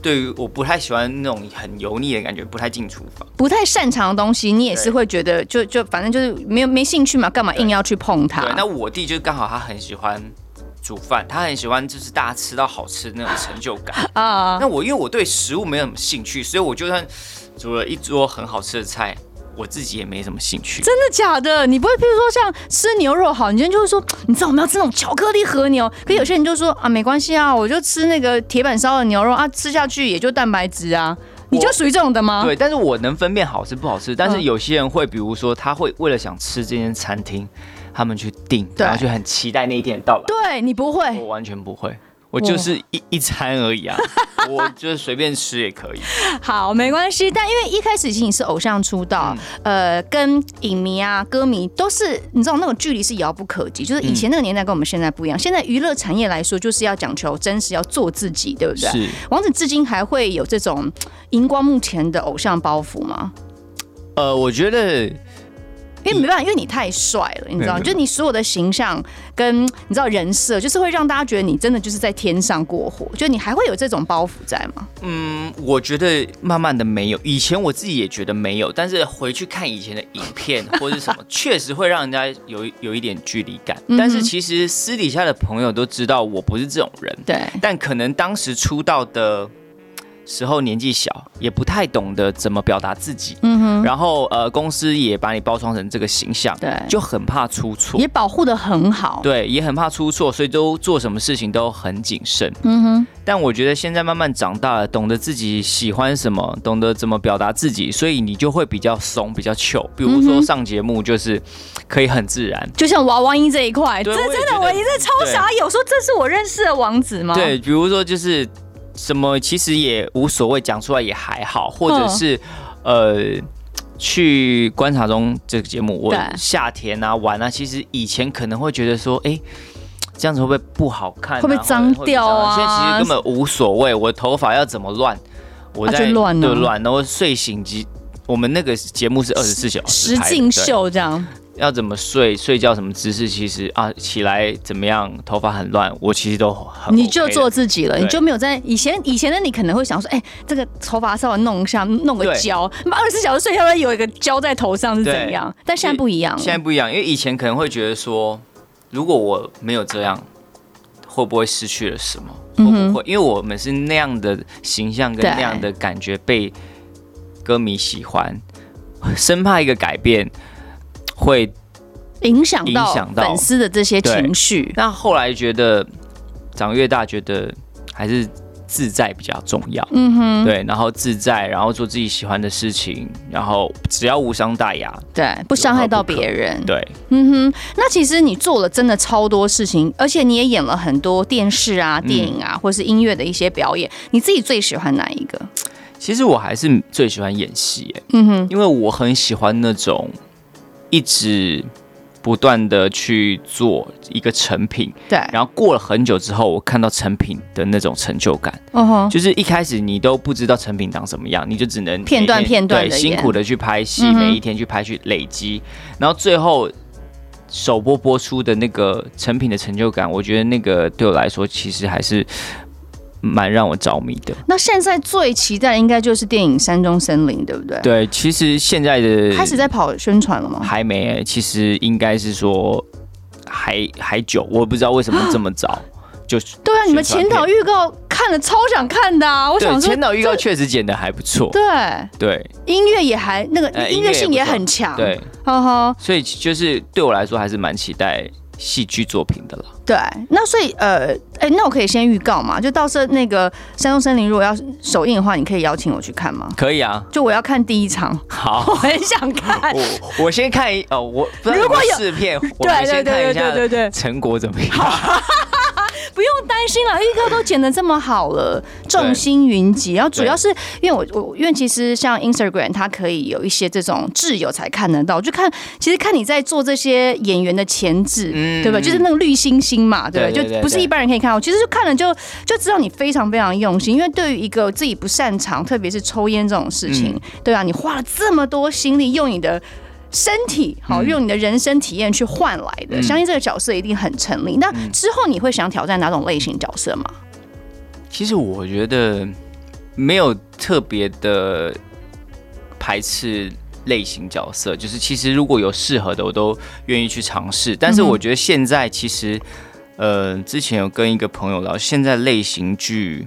[SPEAKER 1] 对于我不太喜欢那种很油腻的感觉，不太进厨房，
[SPEAKER 3] 不太擅长的东西，你也是会觉得就就反正就是没有没兴趣嘛，干嘛硬要去碰它？
[SPEAKER 1] 对，那我弟就刚好他很喜欢煮饭，他很喜欢就是大家吃到好吃的那种成就感 啊。那我因为我对食物没有什么兴趣，所以我就算。煮了一桌很好吃的菜，我自己也没什么兴趣。
[SPEAKER 3] 真的假的？你不会，譬如说像吃牛肉好，你今天就会说，你知道我们要吃那种巧克力和牛，可有些人就说啊，没关系啊，我就吃那个铁板烧的牛肉啊，吃下去也就蛋白质啊。你就属于这种的吗？
[SPEAKER 1] 对，但是我能分辨好吃不好吃。但是有些人会，比如说他会为了想吃这间餐厅，他们去订，然后就很期待那一天的到来。
[SPEAKER 3] 对，你不会，
[SPEAKER 1] 我完全不会。我就是一一餐而已啊，我就是随便吃也可以。
[SPEAKER 3] 好，没关系。但因为一开始其实你是偶像出道，嗯、呃，跟影迷啊、歌迷都是你知道那种距离是遥不可及。就是以前那个年代跟我们现在不一样。嗯、现在娱乐产业来说，就是要讲求真实，要做自己，对不对？是。王子至今还会有这种荧光幕前的偶像包袱吗？
[SPEAKER 1] 呃，我觉得
[SPEAKER 3] 因为没办法，因为你太帅了，你知道，就你所有的形象跟你知道人设，就是会让大家觉得你真的就是在天上过活。就你还会有这种包袱在吗？
[SPEAKER 1] 嗯，我觉得慢慢的没有。以前我自己也觉得没有，但是回去看以前的影片或者什么，确实会让人家有有一点距离感。但是其实私底下的朋友都知道我不是这种人。
[SPEAKER 3] 对。
[SPEAKER 1] 但可能当时出道的。时候年纪小，也不太懂得怎么表达自己。嗯哼。然后呃，公司也把你包装成这个形象，对，就很怕出错，
[SPEAKER 3] 也保护的很好。
[SPEAKER 1] 对，也很怕出错，所以都做什么事情都很谨慎。嗯哼。但我觉得现在慢慢长大了，懂得自己喜欢什么，懂得怎么表达自己，所以你就会比较松，比较 chill。比如说上节目就是可以很自然，
[SPEAKER 3] 就像娃娃音这一块，这真的我一直超傻眼，我说这是我认识的王子吗？
[SPEAKER 1] 对，比如说就是。什么其实也无所谓，讲出来也还好，或者是呃，去观察中这个节目，我夏天啊玩啊，其实以前可能会觉得说，哎，这样子会不会不好看，
[SPEAKER 3] 会不会脏掉啊？
[SPEAKER 1] 现在其实根本无所谓，我的头发要怎么乱，我在乱的乱，然后睡醒即我们那个节目是二十四小时
[SPEAKER 3] 实境秀这样。
[SPEAKER 1] 要怎么睡？睡觉什么姿势？其实啊，起来怎么样？头发很乱，我其实都很、OK。
[SPEAKER 3] 你就做自己了，你就没有在以前以前的你可能会想说，哎、欸，这个头发稍微弄一下，弄个胶，二十四小时睡觉会有一个胶在头上是怎样？对但现在不一样，
[SPEAKER 1] 现在不一样，因为以前可能会觉得说，如果我没有这样，会不会失去了什么？会不会？因为我们是那样的形象跟那样的感觉被歌迷喜欢，生怕一个改变。会
[SPEAKER 3] 影响到粉丝的这些情绪。
[SPEAKER 1] 那后来觉得长越大，觉得还是自在比较重要。嗯哼，对，然后自在，然后做自己喜欢的事情，然后只要无伤大雅，
[SPEAKER 3] 对，不伤害到别人。
[SPEAKER 1] 对，
[SPEAKER 3] 嗯哼。那其实你做了真的超多事情，而且你也演了很多电视啊、电影啊，嗯、或是音乐的一些表演。你自己最喜欢哪一个？
[SPEAKER 1] 其实我还是最喜欢演戏，嗯哼，因为我很喜欢那种。一直不断的去做一个成品，
[SPEAKER 3] 对，
[SPEAKER 1] 然后过了很久之后，我看到成品的那种成就感，嗯哼，就是一开始你都不知道成品长什么样，你就只能
[SPEAKER 3] 片段片段的
[SPEAKER 1] 辛苦的去拍戏，每一天去拍去累积，然后最后首播播出的那个成品的成就感，我觉得那个对我来说其实还是。蛮让我着迷的。
[SPEAKER 3] 那现在最期待应该就是电影《山中森林》，对不对？
[SPEAKER 1] 对，其实现在的
[SPEAKER 3] 开始在跑宣传了吗？
[SPEAKER 1] 还没、欸，其实应该是说还还久，我不知道为什么这么早 就。
[SPEAKER 3] 对啊，你们前导预告看了超想看的啊！我想说，
[SPEAKER 1] 前导预告确实剪的还不错。
[SPEAKER 3] 对
[SPEAKER 1] 对，对
[SPEAKER 3] 音乐也还那个音乐性也很强。
[SPEAKER 1] 对，呵呵，所以就是对我来说还是蛮期待。戏剧作品的了，
[SPEAKER 3] 对，那所以呃，哎、欸，那我可以先预告嘛？就到时候那个《山中森林》如果要首映的话，你可以邀请我去看吗？
[SPEAKER 1] 可以啊，
[SPEAKER 3] 就我要看第一场，
[SPEAKER 1] 好，
[SPEAKER 3] 我很想看。
[SPEAKER 1] 我我先看一哦，我如果有试片，我们先看一下成果怎么样。
[SPEAKER 3] 不用担心了，预告都剪得这么好了，众星云集。然后主要是因为我我因为其实像 Instagram 它可以有一些这种挚友才看得到，就看其实看你在做这些演员的前置，嗯、对吧？就是那个绿星星嘛，对不对？就不是一般人可以看到。其实就看了就就知道你非常非常用心，因为对于一个自己不擅长，特别是抽烟这种事情，嗯、对啊，你花了这么多心力用你的。身体好，用你的人生体验去换来的，嗯、相信这个角色一定很成立。那之后你会想挑战哪种类型角色吗？
[SPEAKER 1] 其实我觉得没有特别的排斥类型角色，就是其实如果有适合的，我都愿意去尝试。但是我觉得现在其实，呃，之前有跟一个朋友聊，现在类型剧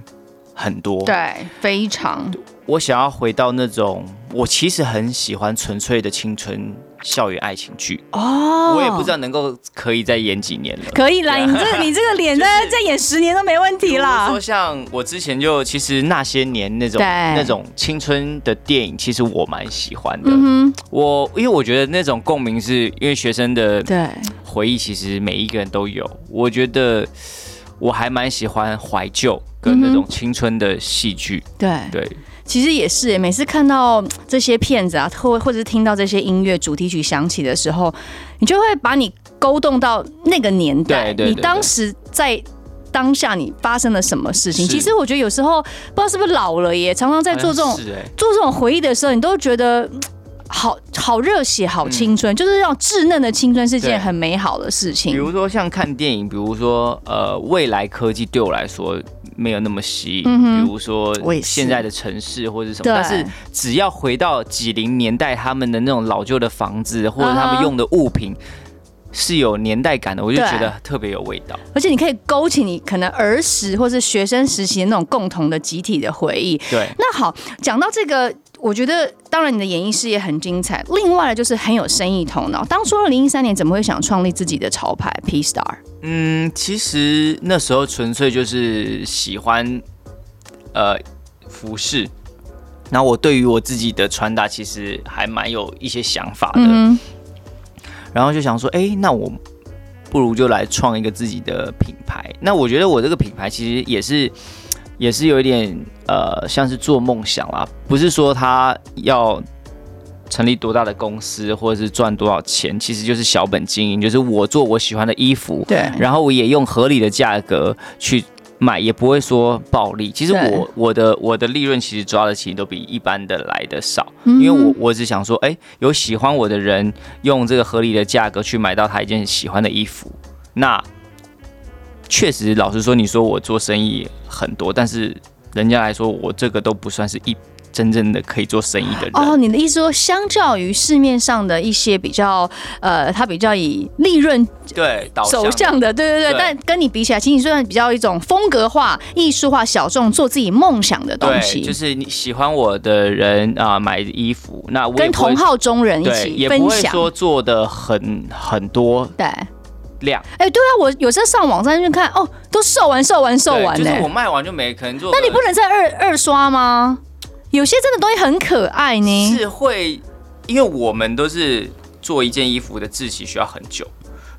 [SPEAKER 1] 很多，
[SPEAKER 3] 对，非常。
[SPEAKER 1] 我想要回到那种，我其实很喜欢纯粹的青春校园爱情剧哦。我也不知道能够可以再演几年了。
[SPEAKER 3] 可以啦，你这你这个脸 再再演十年都没问题啦。
[SPEAKER 1] 说像我之前就其实那些年那种那种青春的电影，其实我蛮喜欢的。嗯，我因为我觉得那种共鸣是因为学生的对回忆，其实每一个人都有。我觉得我还蛮喜欢怀旧跟那种青春的戏剧。对对。
[SPEAKER 3] 其实也是，每次看到这些片子啊，或或者是听到这些音乐主题曲响起的时候，你就会把你勾动到那个年代。你当时在当下你发生了什么事情？其实我觉得有时候不知道是不是老了耶，常常在做这种、欸、做这种回忆的时候，你都觉得好好热血，好青春，嗯、就是要稚嫩的青春是件很美好的事情。
[SPEAKER 1] 比如说像看电影，比如说呃，未来科技对我来说没有那么吸引，嗯、比如说现在的城市或者什么，但是只要回到几零年代他们的那种老旧的房子或者他们用的物品。Uh -huh. 是有年代感的，我就觉得特别有味道。
[SPEAKER 3] 而且你可以勾起你可能儿时或是学生时期的那种共同的集体的回忆。
[SPEAKER 1] 对，
[SPEAKER 3] 那好，讲到这个，我觉得当然你的演艺事业很精彩。另外的就是很有生意头脑。当初二零一三年怎么会想创立自己的潮牌 P Star？
[SPEAKER 1] 嗯，其实那时候纯粹就是喜欢呃服饰，那我对于我自己的穿搭其实还蛮有一些想法的。嗯然后就想说，哎，那我不如就来创一个自己的品牌。那我觉得我这个品牌其实也是，也是有一点呃，像是做梦想啦，不是说他要成立多大的公司或者是赚多少钱，其实就是小本经营，就是我做我喜欢的衣服，
[SPEAKER 3] 对，
[SPEAKER 1] 然后我也用合理的价格去。买也不会说暴利，其实我我的我的利润其实抓的其实都比一般的来的少，因为我我只想说，哎，有喜欢我的人用这个合理的价格去买到他一件喜欢的衣服，那确实老实说，你说我做生意很多，但是人家来说我这个都不算是一。真正的可以做生意的人
[SPEAKER 3] 哦，你的意思说，相较于市面上的一些比较，呃，他比较以利润
[SPEAKER 1] 对
[SPEAKER 3] 走向的，对对对，但跟你比起来，其实你算比较一种风格化、艺术化、小众，做自己梦想的东西。
[SPEAKER 1] 就是你喜欢我的人啊、呃，买衣服，那我
[SPEAKER 3] 跟同好中人一起分享，
[SPEAKER 1] 说做的很很多
[SPEAKER 3] 对
[SPEAKER 1] 量。
[SPEAKER 3] 哎，对啊，我有时候上网站去看，哦，都售完、售完、售完，
[SPEAKER 1] 就是我卖完就没，可能做。
[SPEAKER 3] 那你不能再二二刷吗？有些真的东西很可爱呢，
[SPEAKER 1] 是会，因为我们都是做一件衣服的制期需要很久。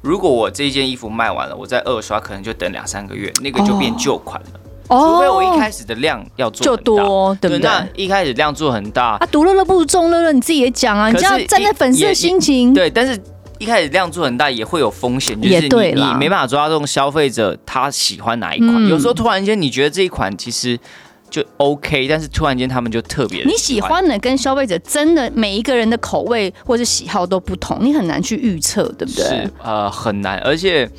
[SPEAKER 1] 如果我这一件衣服卖完了，我再二刷可能就等两三个月，那个就变旧款了。哦，除非我一开始的量要做
[SPEAKER 3] 就多，对不对？
[SPEAKER 1] 那一开始量做很大
[SPEAKER 3] 啊，独乐乐不如众乐乐，你自己也讲啊，你这样站在粉丝的心情。
[SPEAKER 1] 对，但是一开始量做很大也会有风险，就是你你没办法抓这种消费者他喜欢哪一款。嗯，有时候突然间你觉得这一款其实。就 OK，但是突然间他们就特别。
[SPEAKER 3] 你喜欢的跟消费者真的每一个人的口味或者喜好都不同，你很难去预测，对不对？
[SPEAKER 1] 是呃很难，而且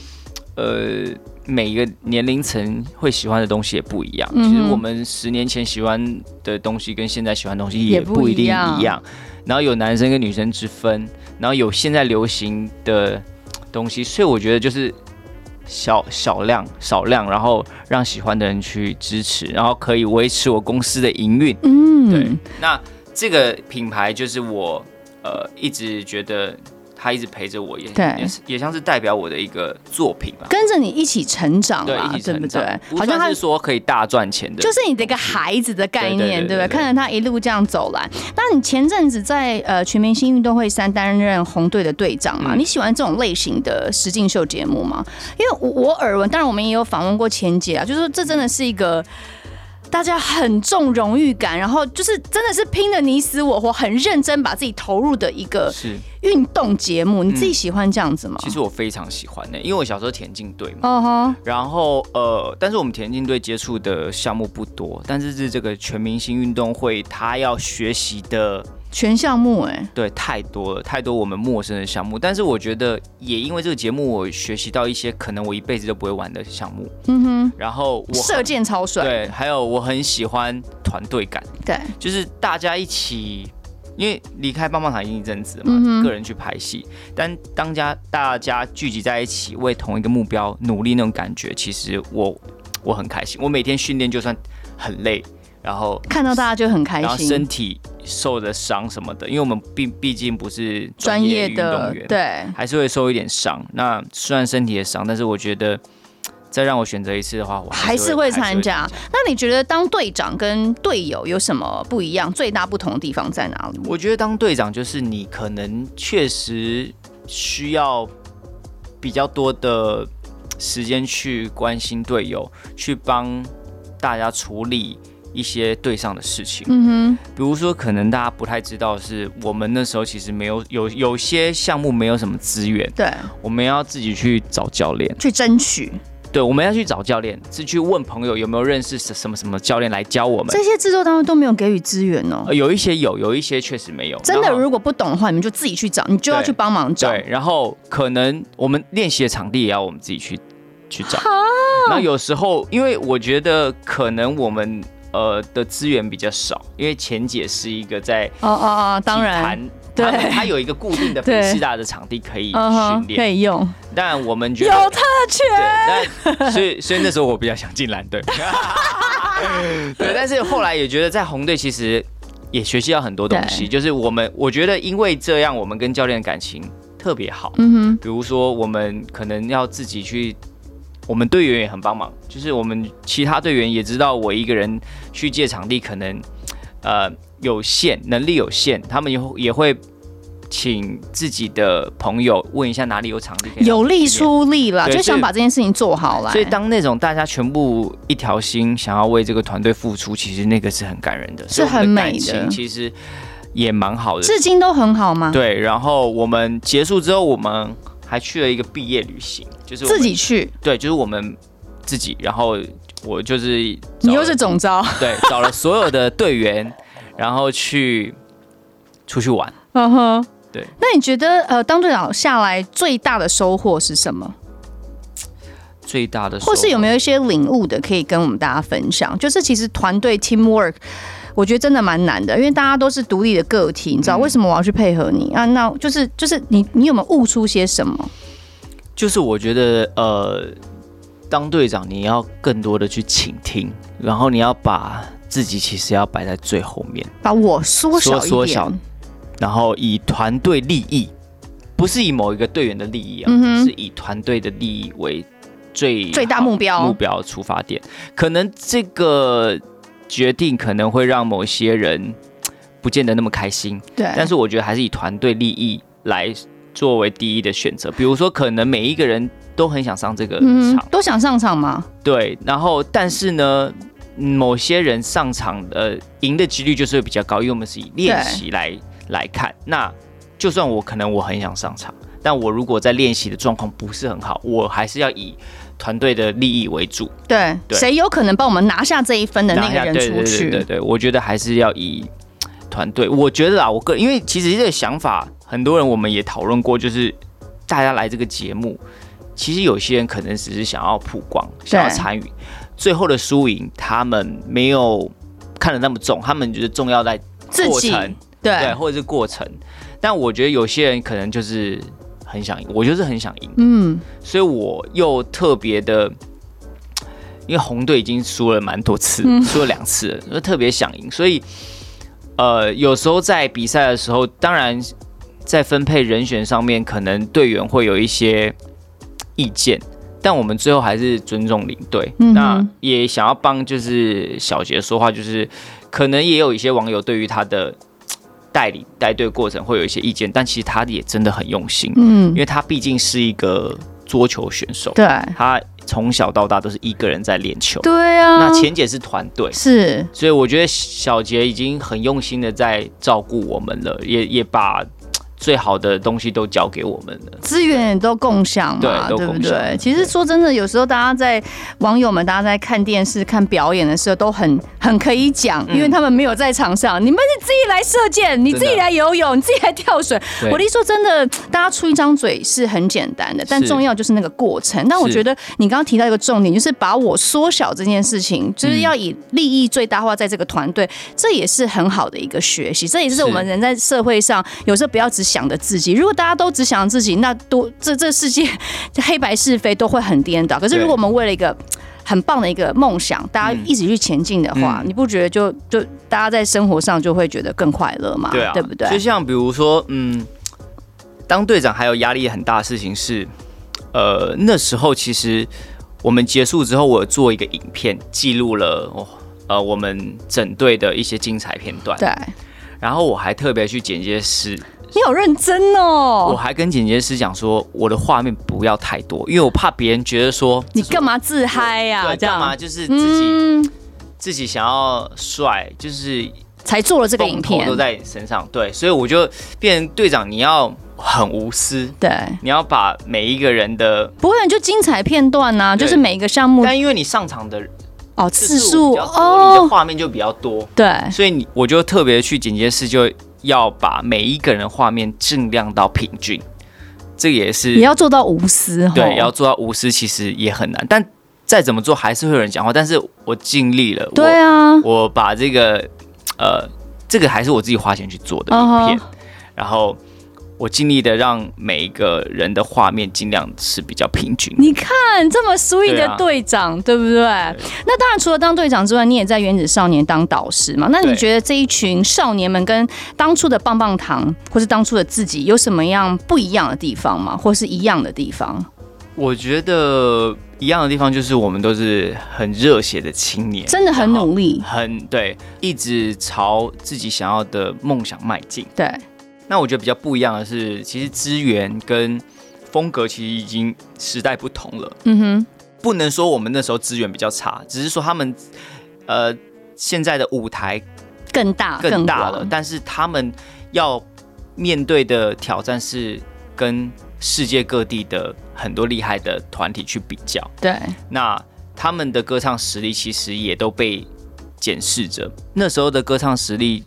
[SPEAKER 1] 呃每一个年龄层会喜欢的东西也不一样。嗯、其实我们十年前喜欢的东西跟现在喜欢的东西也不一定一样。一样然后有男生跟女生之分，然后有现在流行的东西，所以我觉得就是。小小量少量，然后让喜欢的人去支持，然后可以维持我公司的营运。嗯，对。那这个品牌就是我呃一直觉得。他一直陪着我，也也是也像是代表我的一个作品吧，
[SPEAKER 3] 跟着你一起成长，
[SPEAKER 1] 对，一起成长，对
[SPEAKER 3] 不对？
[SPEAKER 1] 好像他是说可以大赚钱的，
[SPEAKER 3] 就是你的一个孩子的概念，对不对？看着他一路这样走来，那你前阵子在呃全明星运动会三担任红队的队长嘛？你喜欢这种类型的实境秀节目吗？因为我我耳闻，当然我们也有访问过前姐啊，就是说这真的是一个。大家很重荣誉感，然后就是真的是拼的你死我活，很认真把自己投入的一个运动节目。你自己喜欢这样子吗？
[SPEAKER 1] 其实我非常喜欢的，因为我小时候田径队嘛。Uh -huh. 然后呃，但是我们田径队接触的项目不多，但是是这个全明星运动会，他要学习的。
[SPEAKER 3] 全项目哎、欸，
[SPEAKER 1] 对，太多了，太多我们陌生的项目。但是我觉得，也因为这个节目，我学习到一些可能我一辈子都不会玩的项目。嗯哼。然后我
[SPEAKER 3] 射箭超帅。
[SPEAKER 1] 对，还有我很喜欢团队感。
[SPEAKER 3] 对，
[SPEAKER 1] 就是大家一起，因为离开棒棒糖已经一阵子了嘛、嗯，个人去拍戏，但当家大家聚集在一起，为同一个目标努力那种感觉，其实我我很开心。我每天训练就算很累。然后
[SPEAKER 3] 看到大家就很开心，
[SPEAKER 1] 然后身体受的伤什么的，因为我们毕毕竟不是专业运动员，
[SPEAKER 3] 对，
[SPEAKER 1] 还是会受一点伤。那虽然身体也伤，但是我觉得再让我选择一次的话，我还是会参加。
[SPEAKER 3] 那你觉得当队长跟队友有什么不一样？最大不同的地方在哪里？
[SPEAKER 1] 我觉得当队长就是你可能确实需要比较多的时间去关心队友，去帮大家处理。一些队上的事情，嗯哼，比如说可能大家不太知道，是我们那时候其实没有有有些项目没有什么资源，
[SPEAKER 3] 对，
[SPEAKER 1] 我们要自己去找教练
[SPEAKER 3] 去争取，
[SPEAKER 1] 对，我们要去找教练，是去问朋友有没有认识什什么什么教练来教我们。
[SPEAKER 3] 这些制作单位都没有给予资源哦。
[SPEAKER 1] 呃，有一些有，有一些确实没有。
[SPEAKER 3] 真的，如果不懂的话，你们就自己去找，你就要去帮忙找。
[SPEAKER 1] 对，然后可能我们练习的场地也要我们自己去去找。那有时候，因为我觉得可能我们呃的资源比较少，因为钱姐是一个在
[SPEAKER 3] 哦哦哦，当然。
[SPEAKER 1] 对，他有一个固定的北师大的场地可以训练，
[SPEAKER 3] 可以用。
[SPEAKER 1] 但我们觉得
[SPEAKER 3] 有特权，
[SPEAKER 1] 但 所以所以那时候我比较想进蓝队。对，但是后来也觉得在红队其实也学习到很多东西，就是我们我觉得因为这样，我们跟教练的感情特别好。嗯哼，比如说我们可能要自己去，我们队员也很帮忙，就是我们其他队员也知道我一个人去借场地可能呃。有限，能力有限，他们也也会请自己的朋友问一下哪里有场地可以，
[SPEAKER 3] 有力出力了，就想把这件事情做好了。
[SPEAKER 1] 所以当那种大家全部一条心，想要为这个团队付出，其实那个是很感人的，
[SPEAKER 3] 是很美的，
[SPEAKER 1] 的其实也蛮好的。
[SPEAKER 3] 至今都很好吗？
[SPEAKER 1] 对。然后我们结束之后，我们还去了一个毕业旅行，就是
[SPEAKER 3] 自己去。
[SPEAKER 1] 对，就是我们自己。然后我就是
[SPEAKER 3] 你又是总招，
[SPEAKER 1] 对，找了所有的队员。然后去出去玩，
[SPEAKER 3] 嗯哼，
[SPEAKER 1] 对。
[SPEAKER 3] 那你觉得，呃，当队长下来最大的收获是什么？
[SPEAKER 1] 最大的收获，
[SPEAKER 3] 或是有没有一些领悟的可以跟我们大家分享？就是其实团队 teamwork，我觉得真的蛮难的，因为大家都是独立的个体，你知道为什么我要去配合你、嗯、啊？那就是就是你你有没有悟出些什么？
[SPEAKER 1] 就是我觉得，呃，当队长你要更多的去倾听，然后你要把。自己其实要摆在最后面，
[SPEAKER 3] 把我缩小缩小，
[SPEAKER 1] 然后以团队利益，不是以某一个队员的利益啊，嗯、是以团队的利益为最
[SPEAKER 3] 最大目标
[SPEAKER 1] 目标出发点。可能这个决定可能会让某些人 不见得那么开心，
[SPEAKER 3] 对。
[SPEAKER 1] 但是我觉得还是以团队利益来作为第一的选择。比如说，可能每一个人都很想上这个场，嗯、
[SPEAKER 3] 都想上场吗？
[SPEAKER 1] 对。然后，但是呢？某些人上场的赢的几率就是会比较高，因为我们是以练习来来看。那就算我可能我很想上场，但我如果在练习的状况不是很好，我还是要以团队的利益为主。
[SPEAKER 3] 对，谁有可能帮我们拿下这一分的那个人出去？
[SPEAKER 1] 对对对对对，我觉得还是要以团队。我觉得啊，我个因为其实这个想法，很多人我们也讨论过，就是大家来这个节目，其实有些人可能只是想要曝光，想要参与。最后的输赢，他们没有看得那么重，他们觉得重要在过程，
[SPEAKER 3] 对，
[SPEAKER 1] 对，或者是过程。但我觉得有些人可能就是很想赢，我就是很想赢，
[SPEAKER 3] 嗯，
[SPEAKER 1] 所以我又特别的，因为红队已经输了蛮多次，输、嗯、了两次了，就特别想赢。所以，呃，有时候在比赛的时候，当然在分配人选上面，可能队员会有一些意见。但我们最后还是尊重领队，嗯、那也想要帮就是小杰说话，就是可能也有一些网友对于他的带领带队过程会有一些意见，但其实他也真的很用心，嗯，因为他毕竟是一个桌球选手，
[SPEAKER 3] 对，
[SPEAKER 1] 他从小到大都是一个人在练球，
[SPEAKER 3] 对啊，
[SPEAKER 1] 那钱姐是团队，
[SPEAKER 3] 是，
[SPEAKER 1] 所以我觉得小杰已经很用心的在照顾我们了，也也把。最好的东西都交给我们了，
[SPEAKER 3] 资源也都共享嘛，对，对不对？其实说真的，有时候大家在网友们，大家在看电视、看表演的时候，都很很可以讲，因为他们没有在场上。嗯、你们是自己来射箭，你自己来游泳，你自己来跳水。我的意思说，真的，大家出一张嘴是很简单的，但重要就是那个过程。但我觉得你刚刚提到一个重点，就是把我缩小这件事情，就是要以利益最大化，在这个团队，这也是很好的一个学习。这也是我们人在社会上有时候不要只想着自己，如果大家都只想着自己，那多这这世界 黑白是非都会很颠倒。可是如果我们为了一个很棒的一个梦想，大家一起去前进的话，嗯、你不觉得就就大家在生活上就会觉得更快乐吗？对啊，对不对？
[SPEAKER 1] 就像比如说，嗯，当队长还有压力很大的事情是，呃，那时候其实我们结束之后，我做一个影片记录了哦，呃，我们整队的一些精彩片段。
[SPEAKER 3] 对，
[SPEAKER 1] 然后我还特别去剪接师。
[SPEAKER 3] 你好认真哦！
[SPEAKER 1] 我还跟剪接师讲说，我的画面不要太多，因为我怕别人觉得说
[SPEAKER 3] 你干嘛自嗨呀？
[SPEAKER 1] 对，干嘛就是自己、嗯、自己想要帅，就是
[SPEAKER 3] 才做了这个影片，
[SPEAKER 1] 都在身上。对，所以我就变成队长，你要很无私，
[SPEAKER 3] 对，
[SPEAKER 1] 你要把每一个人的
[SPEAKER 3] 不会就精彩片段呐、啊，就是每一个项目，
[SPEAKER 1] 但因为你上场的
[SPEAKER 3] 哦次数
[SPEAKER 1] 哦，你的画面就比较多，
[SPEAKER 3] 对，
[SPEAKER 1] 所以你我就特别去剪接室，就要把每一个人的画面尽量到平均，这个也是
[SPEAKER 3] 也要做到无私，
[SPEAKER 1] 对，要做到无私其实也很难，但再怎么做还是会有人讲话，但是我尽力了，
[SPEAKER 3] 对啊，
[SPEAKER 1] 我，我把这个呃，这个还是我自己花钱去做的影片，uh huh. 然后。我尽力的让每一个人的画面尽量是比较平均。
[SPEAKER 3] 你看这么 sweet 的队长，对，啊、对不对？对，那当然，除了当队长之外，你也在原子少年当导师嘛。那你觉得这一群少年们跟当初的棒棒糖，或是当初的自己，有什么样不一样的地方吗？或是一样的地方？
[SPEAKER 1] 我觉得一样的地方就是我们都是很热血的青年，
[SPEAKER 3] 真的很努力，
[SPEAKER 1] 很对，一直朝自己想要的梦想迈进。
[SPEAKER 3] 对。
[SPEAKER 1] 那我觉得比较不一样的是，其实资源跟风格其实已经时代不同了。嗯哼，不能说我们那时候资源比较差，只是说他们呃现在的舞台
[SPEAKER 3] 更大
[SPEAKER 1] 更大了，但是他们要面对的挑战是跟世界各地的很多厉害的团体去比较。
[SPEAKER 3] 对，
[SPEAKER 1] 那他们的歌唱实力其实也都被检视着。那时候的歌唱实力。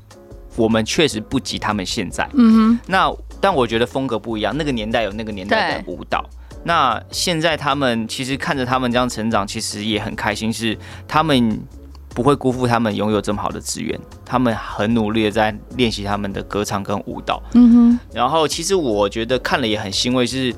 [SPEAKER 1] 我们确实不及他们现在，嗯哼。那但我觉得风格不一样，那个年代有那个年代的舞蹈。那现在他们其实看着他们这样成长，其实也很开心，是他们不会辜负他们拥有这么好的资源，他们很努力的在练习他们的歌唱跟舞蹈，嗯哼。然后其实我觉得看了也很欣慰，是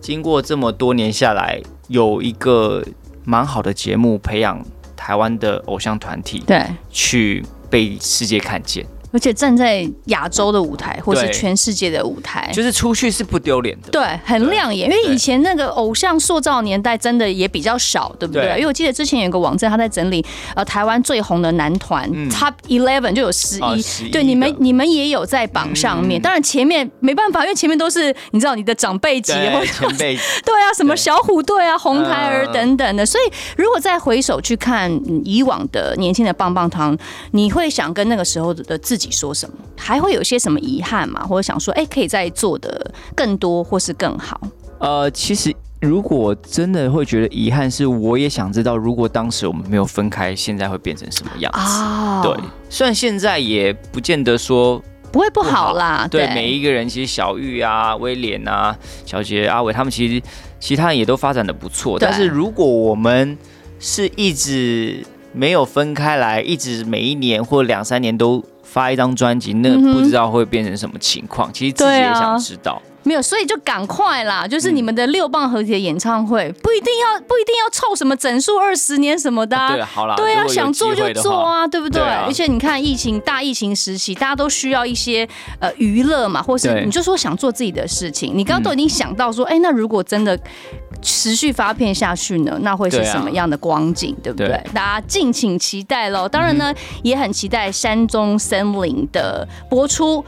[SPEAKER 1] 经过这么多年下来，有一个蛮好的节目培养台湾的偶像团体，
[SPEAKER 3] 对，
[SPEAKER 1] 去被世界看见。
[SPEAKER 3] 而且站在亚洲的舞台，或是全世界的舞台，
[SPEAKER 1] 就是出去是不丢脸的，
[SPEAKER 3] 对，很亮眼。因为以前那个偶像塑造年代真的也比较少，对不对？对，因为我记得之前有个网站，他在整理呃台湾最红的男团、嗯、Top Eleven 就有十一、哦，对，你们你们也有在榜上面。嗯、当然前面没办法，因为前面都是你知道你的长辈级或者前辈，对啊，什么小虎队啊、红孩儿等等的。所以如果再回首去看以往的年轻的棒棒糖，你会想跟那个时候的自己。说什么？还会有些什么遗憾吗？或者想说，哎，可以再做的更多，或是更好？
[SPEAKER 1] 呃，其实如果真的会觉得遗憾，是我也想知道，如果当时我们没有分开，现在会变成什么样子？哦、对，虽然现在也不见得说
[SPEAKER 3] 不会不好啦。
[SPEAKER 1] 对，
[SPEAKER 3] 对
[SPEAKER 1] 每一个人，其实小玉啊、威廉啊、小杰、阿伟，他们其实其他人也都发展的不错。对但是如果我们是一直没有分开来，一直每一年或两三年都。发一张专辑，那不知道会变成什么情况。嗯、其实自己也想知道。
[SPEAKER 3] 没有，所以就赶快啦！就是你们的六棒合体的演唱会，不一定要不一定要凑什么整数二十年什么的、啊。
[SPEAKER 1] 对，好啦，
[SPEAKER 3] 对啊，想做就做啊，对不对？对啊、而且你看，疫情大疫情时期，大家都需要一些呃娱乐嘛，或是你就说想做自己的事情。你刚刚都已经想到说，哎、嗯，那如果真的持续发片下去呢，那会是什么样的光景，对，不对？对大家敬请期待喽！当然呢，嗯、也很期待山中森林的播出。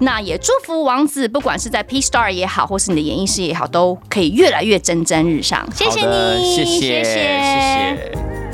[SPEAKER 3] 那也祝福王子，不管是在 P Star 也好，或是你的演艺事业也好，都可以越来越蒸蒸日上。谢谢你，
[SPEAKER 1] 谢谢，谢谢。谢谢。